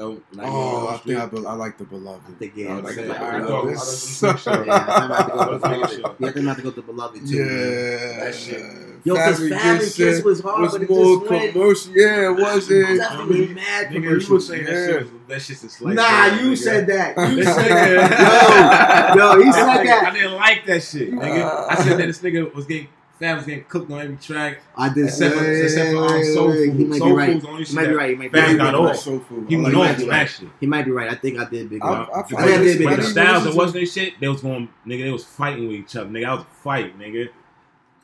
Speaker 3: Oh, like
Speaker 2: Oh, I think I, be- I like the beloved.
Speaker 1: I think
Speaker 3: I
Speaker 1: yeah,
Speaker 3: was
Speaker 1: like,
Speaker 3: saying,
Speaker 1: like,
Speaker 3: I
Speaker 1: like,
Speaker 3: thought- I
Speaker 1: like,
Speaker 3: gonna
Speaker 1: yeah, I might have to go to the beloved. Yeah, I think I to go to beloved too.
Speaker 2: Yeah,
Speaker 1: man.
Speaker 3: That shit.
Speaker 1: Yo, because
Speaker 2: Fab
Speaker 1: Fab Kiss was hard,
Speaker 2: was
Speaker 1: but it
Speaker 2: more
Speaker 1: just went.
Speaker 2: commercial. Yeah, it (laughs) was it?
Speaker 1: Definitely was mad
Speaker 3: Nigga, you
Speaker 1: commercial.
Speaker 3: were saying that shit. was- That shit's a slight.
Speaker 1: Nah,
Speaker 3: burn,
Speaker 1: you
Speaker 3: nigga.
Speaker 1: said that. You (laughs) said that. Yo, yo, he said (laughs)
Speaker 3: didn't- I didn't like that shit, nigga. I said that this nigga was getting Fab was getting cooked on every track.
Speaker 1: I did
Speaker 3: Except for,
Speaker 1: say
Speaker 3: except for um, Soul
Speaker 1: He might
Speaker 3: Soul
Speaker 1: be right.
Speaker 3: Food's the only
Speaker 1: He might be right. He might be
Speaker 3: Fab
Speaker 1: right.
Speaker 3: got
Speaker 2: like
Speaker 3: off.
Speaker 2: soul food.
Speaker 3: He
Speaker 2: I
Speaker 3: went
Speaker 2: like
Speaker 3: off
Speaker 2: that.
Speaker 3: shit.
Speaker 1: He might be right. I think I did big.
Speaker 2: I-
Speaker 1: one.
Speaker 2: I
Speaker 1: I think I did big.
Speaker 2: Why
Speaker 3: But the. Styles,
Speaker 2: listen
Speaker 3: it
Speaker 2: to-
Speaker 3: wasn't their shit. They was going, nigga, they was fighting with each other. Nigga, I was a fight, nigga.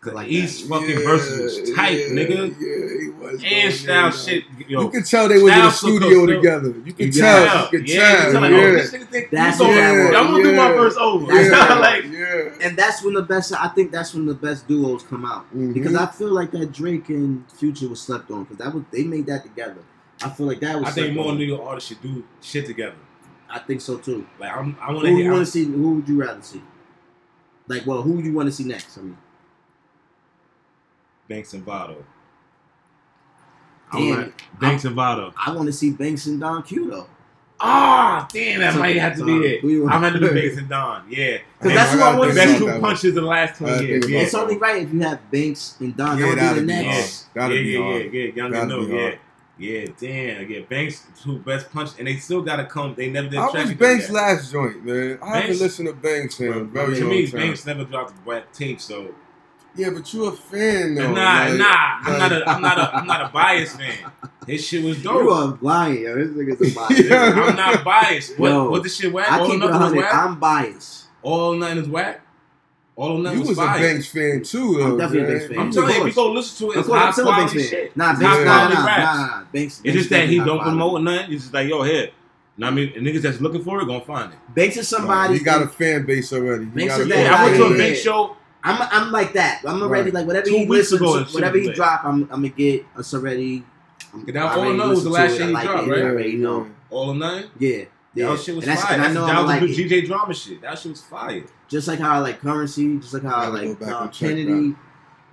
Speaker 1: I like
Speaker 3: Each
Speaker 1: that.
Speaker 3: fucking verse was tight,
Speaker 2: yeah,
Speaker 3: nigga.
Speaker 2: Yeah, he was. going
Speaker 3: And
Speaker 2: in,
Speaker 3: Styles shit, yo.
Speaker 2: You can tell they was in the studio together. You could
Speaker 1: Yeah,
Speaker 2: tell. You could
Speaker 3: yeah,
Speaker 2: tell.
Speaker 3: you can tell, like,
Speaker 2: yeah.
Speaker 3: oh, this nigga think
Speaker 1: That's
Speaker 3: you
Speaker 1: what
Speaker 3: going,
Speaker 1: that was.
Speaker 3: I'm gonna do my
Speaker 2: Yeah.
Speaker 3: verse over.
Speaker 2: Yeah. (laughs)
Speaker 3: like,
Speaker 2: yeah.
Speaker 1: And that's when the best. I think that's when the best duos come out
Speaker 2: Mhm.
Speaker 1: because I feel like that Drake and Future was slept on because that was they made that together. I feel like that was.
Speaker 3: I think more
Speaker 1: on.
Speaker 3: New York artists should do shit together.
Speaker 1: I think so too.
Speaker 3: Like I'm, I want to
Speaker 1: you
Speaker 3: hear.
Speaker 1: want to see? Who would you rather see? Like, well, who would you want to see next? I mean,
Speaker 3: Banks and Vado.
Speaker 1: damn,
Speaker 7: Alright. Banks and Vado.
Speaker 1: I want to see Banks and Don Q though.
Speaker 3: Ah, damn, that
Speaker 1: So-
Speaker 3: might have to
Speaker 1: so,
Speaker 3: be it.
Speaker 1: who you want-
Speaker 3: I'm gonna do (laughs) Banks and Don. Yeah,
Speaker 1: Because that's who I
Speaker 2: gotta
Speaker 1: want to see.
Speaker 2: about
Speaker 3: two punches of the last
Speaker 2: I
Speaker 3: twenty years. Yeah,
Speaker 1: It's only right if you have Banks and Don.
Speaker 2: Yeah,
Speaker 1: that would be the next.
Speaker 2: hard. That'd
Speaker 3: yeah,
Speaker 2: be
Speaker 3: yeah,
Speaker 2: hard.
Speaker 3: yeah, yeah, young and no, yeah, yeah, damn, yeah. Banks two best punch, and they still gotta come. They never did.
Speaker 2: How was Banks' last joint, man? I haven't
Speaker 3: Banks-
Speaker 2: listened to Banks in a
Speaker 3: Bro,
Speaker 2: very
Speaker 3: to
Speaker 2: long
Speaker 3: me,
Speaker 2: time.
Speaker 3: Banks never dropped wet tape, so
Speaker 2: Yeah, but you a fan though.
Speaker 3: nah,
Speaker 2: like-
Speaker 3: nah. I'm not a, I'm not a, I'm not a biased fan. His shit was dope. (laughs)
Speaker 1: You
Speaker 3: dope.
Speaker 1: are lying, yo. This nigga's a (laughs) bias.
Speaker 2: Yeah.
Speaker 3: I'm not biased. What,
Speaker 1: Yo,
Speaker 3: what the shit whack?
Speaker 1: I keep it 100. I'm biased.
Speaker 3: All or nothing is whack. All of them
Speaker 2: You
Speaker 3: was
Speaker 2: was a. Banks fan too, though.
Speaker 1: I'm definitely a. Banks fan.
Speaker 3: I'm telling you, if you go listen to it,
Speaker 1: Of
Speaker 3: it's
Speaker 1: course,
Speaker 3: high
Speaker 1: I'm still a
Speaker 3: quality shit.
Speaker 1: Nah, Banks,
Speaker 3: high
Speaker 1: nah, nah,
Speaker 3: raps.
Speaker 1: nah, nah. Banks,
Speaker 3: It's just that he don't
Speaker 1: quality.
Speaker 3: promote nothing. It's just like, yo, here. Know what I mean, and niggas that's looking for it gonna find it.
Speaker 1: Banks is somebody.
Speaker 2: He got a fan base already. He
Speaker 1: Banks is that
Speaker 3: I went to a
Speaker 1: Yeah.
Speaker 3: big show.
Speaker 1: I'm, I'm like that. I'm already
Speaker 2: Right.
Speaker 1: like whatever
Speaker 3: Two
Speaker 1: he
Speaker 3: weeks
Speaker 1: listens,
Speaker 3: ago,
Speaker 1: to, whatever he drop, I'm, I'm gonna get us already. I'm,
Speaker 3: Yeah, that
Speaker 1: I
Speaker 3: All
Speaker 1: already
Speaker 3: Know was the last
Speaker 1: to it.
Speaker 3: shit he
Speaker 1: like
Speaker 3: dropped,
Speaker 1: it.
Speaker 3: right?
Speaker 1: I already know.
Speaker 3: All of nine.
Speaker 1: Yeah, yeah.
Speaker 3: That shit was
Speaker 1: and that's,
Speaker 3: fire.
Speaker 1: And I
Speaker 3: That's,
Speaker 1: know
Speaker 3: that
Speaker 1: I
Speaker 3: was
Speaker 1: like
Speaker 3: the
Speaker 1: it.
Speaker 3: GJ drama shit. That shit was fire.
Speaker 1: Just like how I like currency, just like how I
Speaker 2: Gotta
Speaker 1: like
Speaker 2: back
Speaker 1: uh,
Speaker 2: and check
Speaker 1: Kennedy. You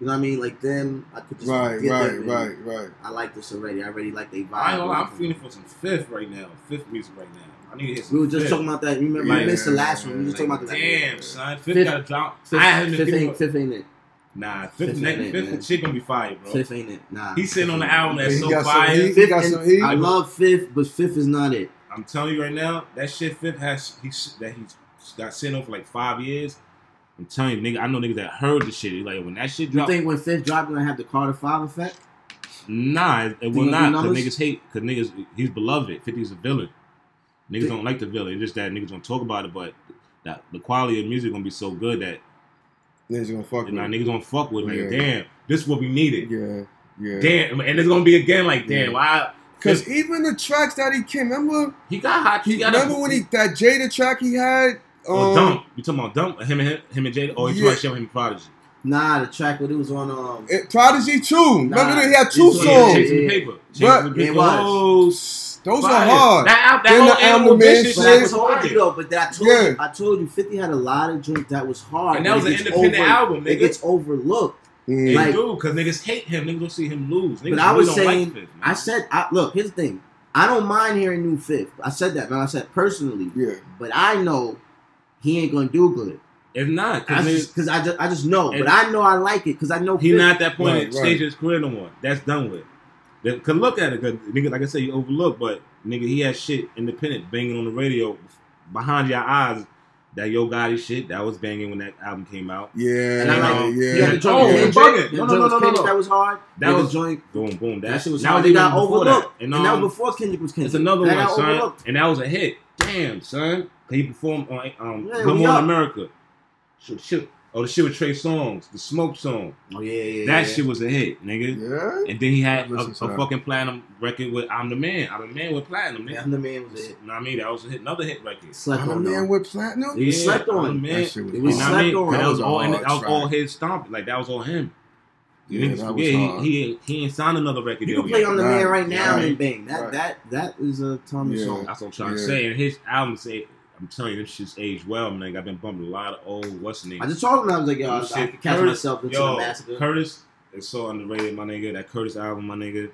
Speaker 1: know what I mean? Like them, I could just
Speaker 2: Right,
Speaker 1: get
Speaker 2: right,
Speaker 1: them
Speaker 2: right, right.
Speaker 1: I like this already. I already like they vibe.
Speaker 3: I ain't gonna lie, I'm feeling for some fifth right now. Fifth music right now. I need to hit some
Speaker 1: We were just
Speaker 3: fifth.
Speaker 1: talking about that. You remember?
Speaker 2: Yeah,
Speaker 1: we missed the last
Speaker 2: yeah,
Speaker 1: one. We were just
Speaker 2: yeah.
Speaker 1: talking about that.
Speaker 3: Damn, son. Fifth,
Speaker 1: Fifth-
Speaker 3: gotta drop.
Speaker 1: Fifth,
Speaker 3: I haven't
Speaker 1: fifth,
Speaker 3: thinking
Speaker 1: ain't, fifth ain't it.
Speaker 3: Nah, fifth,
Speaker 1: Fifth
Speaker 3: next,
Speaker 1: ain't it,
Speaker 3: fifth
Speaker 1: man.
Speaker 3: shit gonna be fire, bro.
Speaker 1: Fifth ain't it. Nah.
Speaker 3: He's sitting on the
Speaker 1: Fifth
Speaker 3: album that's.
Speaker 2: He
Speaker 3: so
Speaker 2: got some
Speaker 3: fire.
Speaker 2: He
Speaker 1: Fifth
Speaker 2: some heat.
Speaker 1: I love fifth, but fifth is not it.
Speaker 3: I'm telling you right now, that shit Fifth has he's that he's got sent off for like five years. I'm telling you, nigga, I know niggas that heard the shit. Like when that shit dropped.
Speaker 1: You think when fifth drop, gonna have the Carter Five effect?
Speaker 3: nah, it, it will not. Cause niggas hate, cause niggas he's beloved. 50's a villain. Niggas
Speaker 1: Think-
Speaker 3: don't like the villain. It's just that niggas don't talk about it, but that the quality of music gonna be so good that
Speaker 2: Niggas gonna fuck
Speaker 3: you know,
Speaker 2: with
Speaker 3: niggas gonna fuck with. it. Like,
Speaker 2: Yeah.
Speaker 3: damn, this is what we needed.
Speaker 2: Yeah, yeah.
Speaker 3: Damn, and it's gonna be again like, damn,
Speaker 2: Yeah.
Speaker 3: why?
Speaker 2: Cause even the tracks that he came, remember?
Speaker 3: he got hot. He
Speaker 2: He,
Speaker 3: got
Speaker 2: remember
Speaker 3: a,
Speaker 2: when he that Jada track he had?
Speaker 3: Oh,
Speaker 2: Um,
Speaker 3: dump. You talking about dump? Him and him, him and Jada? Or you
Speaker 2: Yeah.
Speaker 3: talking about him and Prodigy?
Speaker 1: Nah, the track what it was on. Um,
Speaker 2: eh, Prodigy too. Remember
Speaker 1: Nah,
Speaker 2: that he had two
Speaker 1: it's-
Speaker 3: Yeah,
Speaker 1: songs.
Speaker 3: Chasing the
Speaker 1: Yeah.
Speaker 3: paper.
Speaker 2: But-
Speaker 3: Chasing the paper.
Speaker 1: was.
Speaker 2: Those
Speaker 3: Fire.
Speaker 2: are hard.
Speaker 3: That, out- that
Speaker 2: Then
Speaker 3: whole
Speaker 2: the
Speaker 3: animal
Speaker 2: Animal Man shit.
Speaker 1: I
Speaker 3: was
Speaker 1: told you though. But that I told
Speaker 2: Yeah.
Speaker 1: you, I told you, Fifty had a lot of joints that was hard.
Speaker 3: And that was
Speaker 1: it
Speaker 3: an independent
Speaker 1: over-
Speaker 3: album,
Speaker 1: It gets overlooked.
Speaker 3: They
Speaker 1: Like-
Speaker 3: do, because niggas hate him. Niggas don't see him lose. Niggas
Speaker 1: But I was
Speaker 3: really
Speaker 1: saying,
Speaker 3: like Fifth.
Speaker 1: I said, I, look, here's the thing. I don't mind hearing new Fifth. I said that, man. I said personally,
Speaker 2: yeah.
Speaker 1: but I know he ain't gonna do good.
Speaker 3: If not,
Speaker 1: Because
Speaker 3: because
Speaker 1: I just, I just know. But I know I like it because I know he's
Speaker 3: not at that point
Speaker 2: Right,
Speaker 3: in
Speaker 2: right.
Speaker 3: stage of his career no more. That's done with. They- Cause look at it, cause nigga, like I said, you overlook, but nigga, he had shit independent banging on the radio behind your eyes. That Yo Gotti shit that was banging when that album came out.
Speaker 2: Yeah,
Speaker 1: And I
Speaker 3: like-
Speaker 2: yeah.
Speaker 1: He had the joint
Speaker 3: Oh,
Speaker 1: with
Speaker 3: you
Speaker 1: Kendrick.
Speaker 3: bugging. No, no, no, no,
Speaker 1: Kendrick
Speaker 3: no.
Speaker 1: That was hard.
Speaker 3: That
Speaker 1: Then
Speaker 3: was-
Speaker 1: joint.
Speaker 3: Boom, boom. That,
Speaker 1: That shit was
Speaker 3: that
Speaker 1: hard. They got
Speaker 3: even before that.
Speaker 1: overlooked, and,
Speaker 3: um,
Speaker 1: that was before Kendrick was Kendrick.
Speaker 3: It's another
Speaker 1: that
Speaker 3: one, son,
Speaker 1: overlooked.
Speaker 3: and that was a hit. Damn, son, 'Cause he performed on um,
Speaker 1: Yeah,
Speaker 3: Good
Speaker 1: we
Speaker 3: Morning
Speaker 1: up.
Speaker 3: America. Shit, shit, oh, the shit with Trey Songz, the Smoke song.
Speaker 1: Oh yeah, yeah.
Speaker 3: that
Speaker 1: yeah.
Speaker 3: shit was a hit, nigga.
Speaker 2: Yeah.
Speaker 3: And then he had
Speaker 2: I
Speaker 3: a,
Speaker 2: listened to
Speaker 3: a fucking platinum record with I'm the Man. I'm the Man with platinum,
Speaker 1: Yeah. I'm the man was it.
Speaker 3: You know what I mean? That was a hit, another hit record.
Speaker 1: Slept
Speaker 2: I'm a
Speaker 1: on
Speaker 2: man
Speaker 1: though.
Speaker 2: with platinum.
Speaker 1: He was slept
Speaker 3: I'm
Speaker 1: on.
Speaker 3: the Man.
Speaker 2: That shit was
Speaker 1: It
Speaker 3: You know
Speaker 2: hard.
Speaker 3: I mean?
Speaker 1: slept on.
Speaker 3: That,
Speaker 2: That
Speaker 3: was
Speaker 2: was
Speaker 3: all, and that was
Speaker 2: track.
Speaker 3: all his stomp. Like that was all him. You
Speaker 2: Yeah,
Speaker 3: niggas
Speaker 2: that
Speaker 3: forget
Speaker 2: was hard.
Speaker 3: he, he he ain't signed another record
Speaker 1: You can play
Speaker 3: yet.
Speaker 1: on the man
Speaker 2: Right,
Speaker 1: right now
Speaker 2: right,
Speaker 1: and bang. That
Speaker 2: right.
Speaker 1: that that is a Tommy
Speaker 2: Yeah.
Speaker 1: song.
Speaker 3: That's what I'm trying to say. And his album say, I'm telling you, this shit's aged well, man. I've been bumping a lot of old what's the name?
Speaker 1: I just told him I was like, yo, I, I
Speaker 3: Shit,
Speaker 1: could catch
Speaker 3: Curtis-
Speaker 1: myself into
Speaker 3: Yo,
Speaker 1: the massacre.
Speaker 3: Curtis is so underrated, my nigga. That Curtis album, my nigga.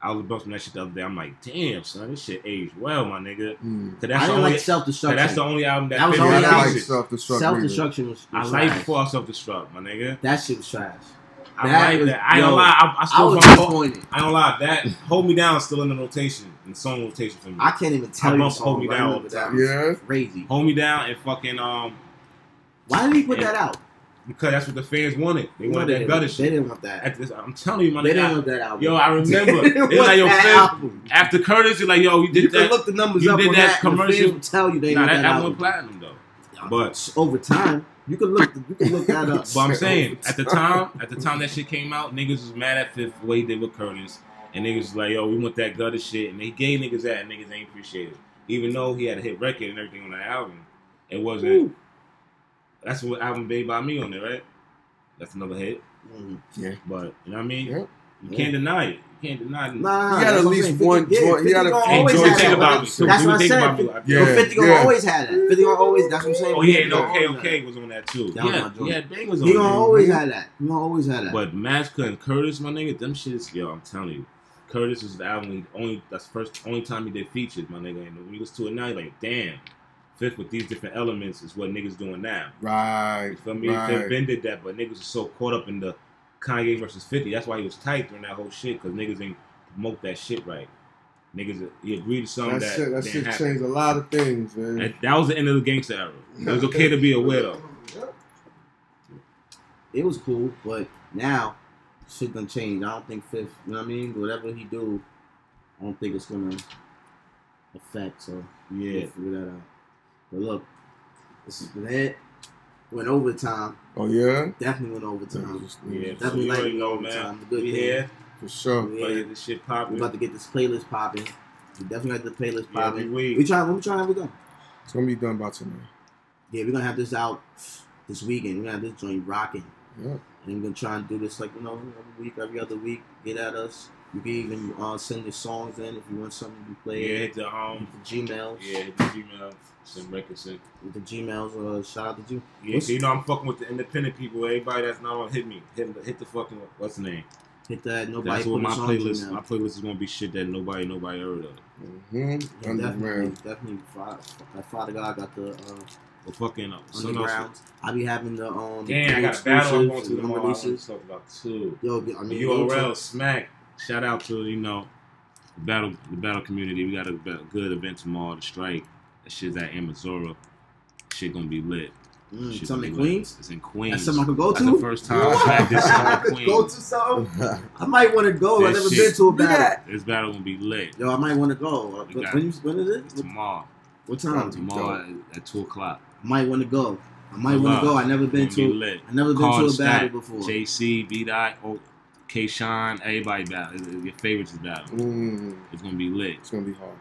Speaker 3: I was bumping that shit the other day. I'm like, damn, son, this shit aged well, my nigga.
Speaker 2: Mm.
Speaker 3: Cause that's
Speaker 1: I
Speaker 3: the
Speaker 1: didn't
Speaker 3: only,
Speaker 1: like self
Speaker 3: cause that's the only album that,
Speaker 1: That was
Speaker 3: fit
Speaker 1: the
Speaker 2: Yeah,
Speaker 1: only album-
Speaker 2: like self destruct.
Speaker 1: Self destruction was,
Speaker 3: I like
Speaker 1: trash.
Speaker 3: before self destruct, my nigga.
Speaker 1: That shit was trash.
Speaker 3: I
Speaker 1: That
Speaker 3: like
Speaker 1: was-
Speaker 3: that. I
Speaker 1: yo,
Speaker 3: gonna lie. I, I
Speaker 1: I was
Speaker 3: bump,
Speaker 1: disappointed.
Speaker 3: I ain't gonna lie. That hold me down still in the rotation, in the song rotation for me.
Speaker 1: I can't even tell
Speaker 3: I
Speaker 1: you the
Speaker 3: bump Hold
Speaker 1: song.
Speaker 3: Me
Speaker 1: but
Speaker 3: Down all the time.
Speaker 2: Yeah.
Speaker 1: Crazy.
Speaker 3: hold me down and fucking um
Speaker 1: Why did he put that out?
Speaker 3: because that's what the fans wanted. They
Speaker 1: No,
Speaker 3: wanted
Speaker 1: they
Speaker 3: that
Speaker 1: didn't.
Speaker 3: gutter
Speaker 1: They didn't want that.
Speaker 3: At this, I'm telling you, my
Speaker 1: They
Speaker 3: nigga.
Speaker 1: didn't want that album.
Speaker 3: Yo, I (laughs) remember.
Speaker 1: They didn't
Speaker 3: like your
Speaker 1: that
Speaker 3: fifth
Speaker 1: album.
Speaker 3: after Curtis, you're like, yo, you
Speaker 1: You
Speaker 3: did
Speaker 1: can
Speaker 3: that.
Speaker 1: look the numbers
Speaker 3: you
Speaker 1: up
Speaker 3: did
Speaker 1: on
Speaker 3: that
Speaker 1: that. and the fans
Speaker 3: commercial.
Speaker 1: will tell you they
Speaker 3: Nah,
Speaker 1: want
Speaker 3: that
Speaker 1: that
Speaker 3: album
Speaker 1: album.
Speaker 3: went platinum though. But
Speaker 1: over time, you can look. You can look that up.
Speaker 3: but I'm (laughs) saying at the time, at the time that shit came out, niggas was mad at Fifth the way they did with Curtis, and niggas was like, yo, we want that gutter shit, and they gave niggas that, and niggas ain't appreciate it. Even though he had a hit record and everything on that album, it wasn't.
Speaker 1: Ooh.
Speaker 3: That's what album "Baby by Me" on there, right? That's another hit.
Speaker 1: Mm.
Speaker 3: But you know what I mean?
Speaker 2: Yep.
Speaker 3: You can't deny it. You can't deny it.
Speaker 1: Nah,
Speaker 2: He had at least one
Speaker 1: 50, yeah,
Speaker 2: joint- he
Speaker 1: 50
Speaker 2: had a-
Speaker 1: gonna always
Speaker 3: Joey,
Speaker 1: have
Speaker 3: think
Speaker 1: that.
Speaker 3: about me.
Speaker 1: That's what
Speaker 3: you
Speaker 1: I said.
Speaker 3: about me.
Speaker 2: Yeah.
Speaker 1: Yo, 50 gonna
Speaker 2: yeah.
Speaker 1: always have that. 50 gonna always. That's what I'm saying.
Speaker 3: Oh, yeah, ain't
Speaker 1: 50 gonna
Speaker 3: okay. Okay was on that too.
Speaker 1: That was
Speaker 3: Yeah,
Speaker 1: my joint.
Speaker 3: he had bangers
Speaker 1: that.
Speaker 3: on
Speaker 1: He
Speaker 3: there.
Speaker 1: gonna always had that. He gonna always had that.
Speaker 3: But Massacre and Curtis, my nigga, them shits, yo, I'm telling you. Curtis is the album he only that's the first only time he did features, my nigga. And when you listen to it now, you're like, damn, Fifth with these different elements is what niggas doing now.
Speaker 2: Right.
Speaker 3: You feel me?
Speaker 2: Right.
Speaker 3: Fifth Ben did that, but niggas are so caught up in the Kanye versus 50. That's why he was tight during that whole shit, because niggas ain't promote that shit right. Niggas, he agreed to something
Speaker 2: That
Speaker 3: that,
Speaker 2: shit, that
Speaker 3: didn't
Speaker 2: shit
Speaker 3: happen.
Speaker 2: changed a lot of things, man.
Speaker 3: And that was the end of the gangster era. It was okay to be a widow.
Speaker 1: it was cool, but now shit done change. I don't think Fifth. You know what I mean? Whatever he do, I don't think it's gonna affect. So
Speaker 3: Yeah.
Speaker 1: figure that out. But look, this has been it. went overtime.
Speaker 2: Oh yeah,
Speaker 1: Definitely went overtime.
Speaker 3: Yeah,
Speaker 1: Definitely
Speaker 3: you
Speaker 1: like overtime. The good
Speaker 3: we
Speaker 1: thing.
Speaker 3: here.
Speaker 2: for sure.
Speaker 1: Yeah.
Speaker 3: This shit popping.
Speaker 1: We about to get this playlist popping. We definitely got the playlist
Speaker 3: Yeah,
Speaker 1: popping.
Speaker 3: week.
Speaker 1: we try. When we try, to have it done?
Speaker 2: It's gonna be done by tonight.
Speaker 1: Yeah, we're gonna have this out this weekend. We're gonna have this joint rocking.
Speaker 2: Yep.
Speaker 1: And we're gonna try and do this like, you know, every week, every other week. Get at us. You can even uh, send your songs in if you want something to be
Speaker 3: Yeah,
Speaker 1: played.
Speaker 3: hit the um.
Speaker 1: With the Gmails.
Speaker 3: Yeah, hit the Gmail. Send records in.
Speaker 1: With the Gmails. Uh, shout out to you.
Speaker 3: Yeah,
Speaker 1: What's-
Speaker 3: you know I'm fucking with the independent people. Everybody that's not on hit me. Hit, hit the fucking what's the name?
Speaker 1: Hit that. Nobody
Speaker 3: That's
Speaker 1: put
Speaker 3: what my playlist.
Speaker 1: Gmail.
Speaker 3: My playlist is gonna be shit that nobody nobody heard of.
Speaker 2: Mm-hmm.
Speaker 1: Yeah, definitely,
Speaker 2: Underground.
Speaker 1: definitely. Father, Father God got the uh,
Speaker 3: But fucking uh, something
Speaker 1: underground. I be having the um.
Speaker 3: Damn, I got a battle I'm going to
Speaker 1: and
Speaker 3: tomorrow. I want to talk about too.
Speaker 1: Yo, I mean,
Speaker 3: The URL
Speaker 1: to-
Speaker 3: smack. Shout out to you know the battle the battle community. We got a good event tomorrow. The strike. That shit's at Amazura. Shit gonna be lit.
Speaker 1: Mm,
Speaker 3: Shit
Speaker 1: something in
Speaker 3: gonna lit.
Speaker 1: Queens.
Speaker 3: It's in Queens.
Speaker 1: That's something I could go
Speaker 3: That's
Speaker 1: to.
Speaker 3: the first time I smacked this shit in Queens. (laughs)
Speaker 1: go to something. (laughs) I might want to go. I've never
Speaker 3: shit-
Speaker 1: been to a battle.
Speaker 3: This battle gonna be lit.
Speaker 1: Yo, I might want to go. Uh,
Speaker 3: You
Speaker 1: When, when is it?
Speaker 3: It's tomorrow.
Speaker 1: What time?
Speaker 3: Tomorrow at, at two o'clock.
Speaker 1: I might want to go. I might want to go. I never been
Speaker 3: gonna be
Speaker 1: I never been
Speaker 3: Card
Speaker 1: to a
Speaker 3: stack.
Speaker 1: battle before.
Speaker 3: JC, B Dot, O- K Shine, everybody battle. It's- it's Your favorites is battle.
Speaker 2: Mm,
Speaker 3: It's gonna be lit.
Speaker 2: it's gonna be hard.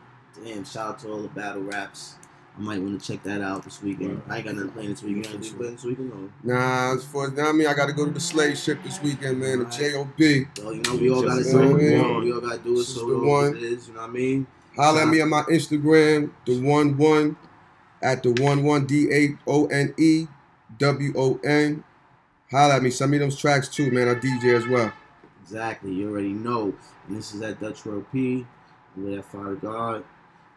Speaker 1: Damn! Shout out to all the battle raps. I might want to check that out this weekend. I ain't got nothing planned this weekend. You got anything planned this weekend? No.
Speaker 2: Nah, as far as now, I mean, I got to go to the slave ship this weekend, man. The J.O.B.
Speaker 1: So you know we all got to do it.
Speaker 2: one.
Speaker 1: We all got to do it. So
Speaker 2: the
Speaker 1: it
Speaker 2: one.
Speaker 1: is. You know what I mean?
Speaker 2: Holla at me on my Instagram, the one one, at the one one D A O N E W O N. Holla at me. Send me those tracks too, man. I DJ as well.
Speaker 1: Exactly. You already know. And this is at Dutch Road P. We're at Father God.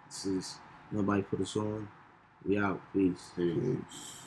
Speaker 1: This is nobody put us on. We out.
Speaker 3: Peace.
Speaker 2: Peace.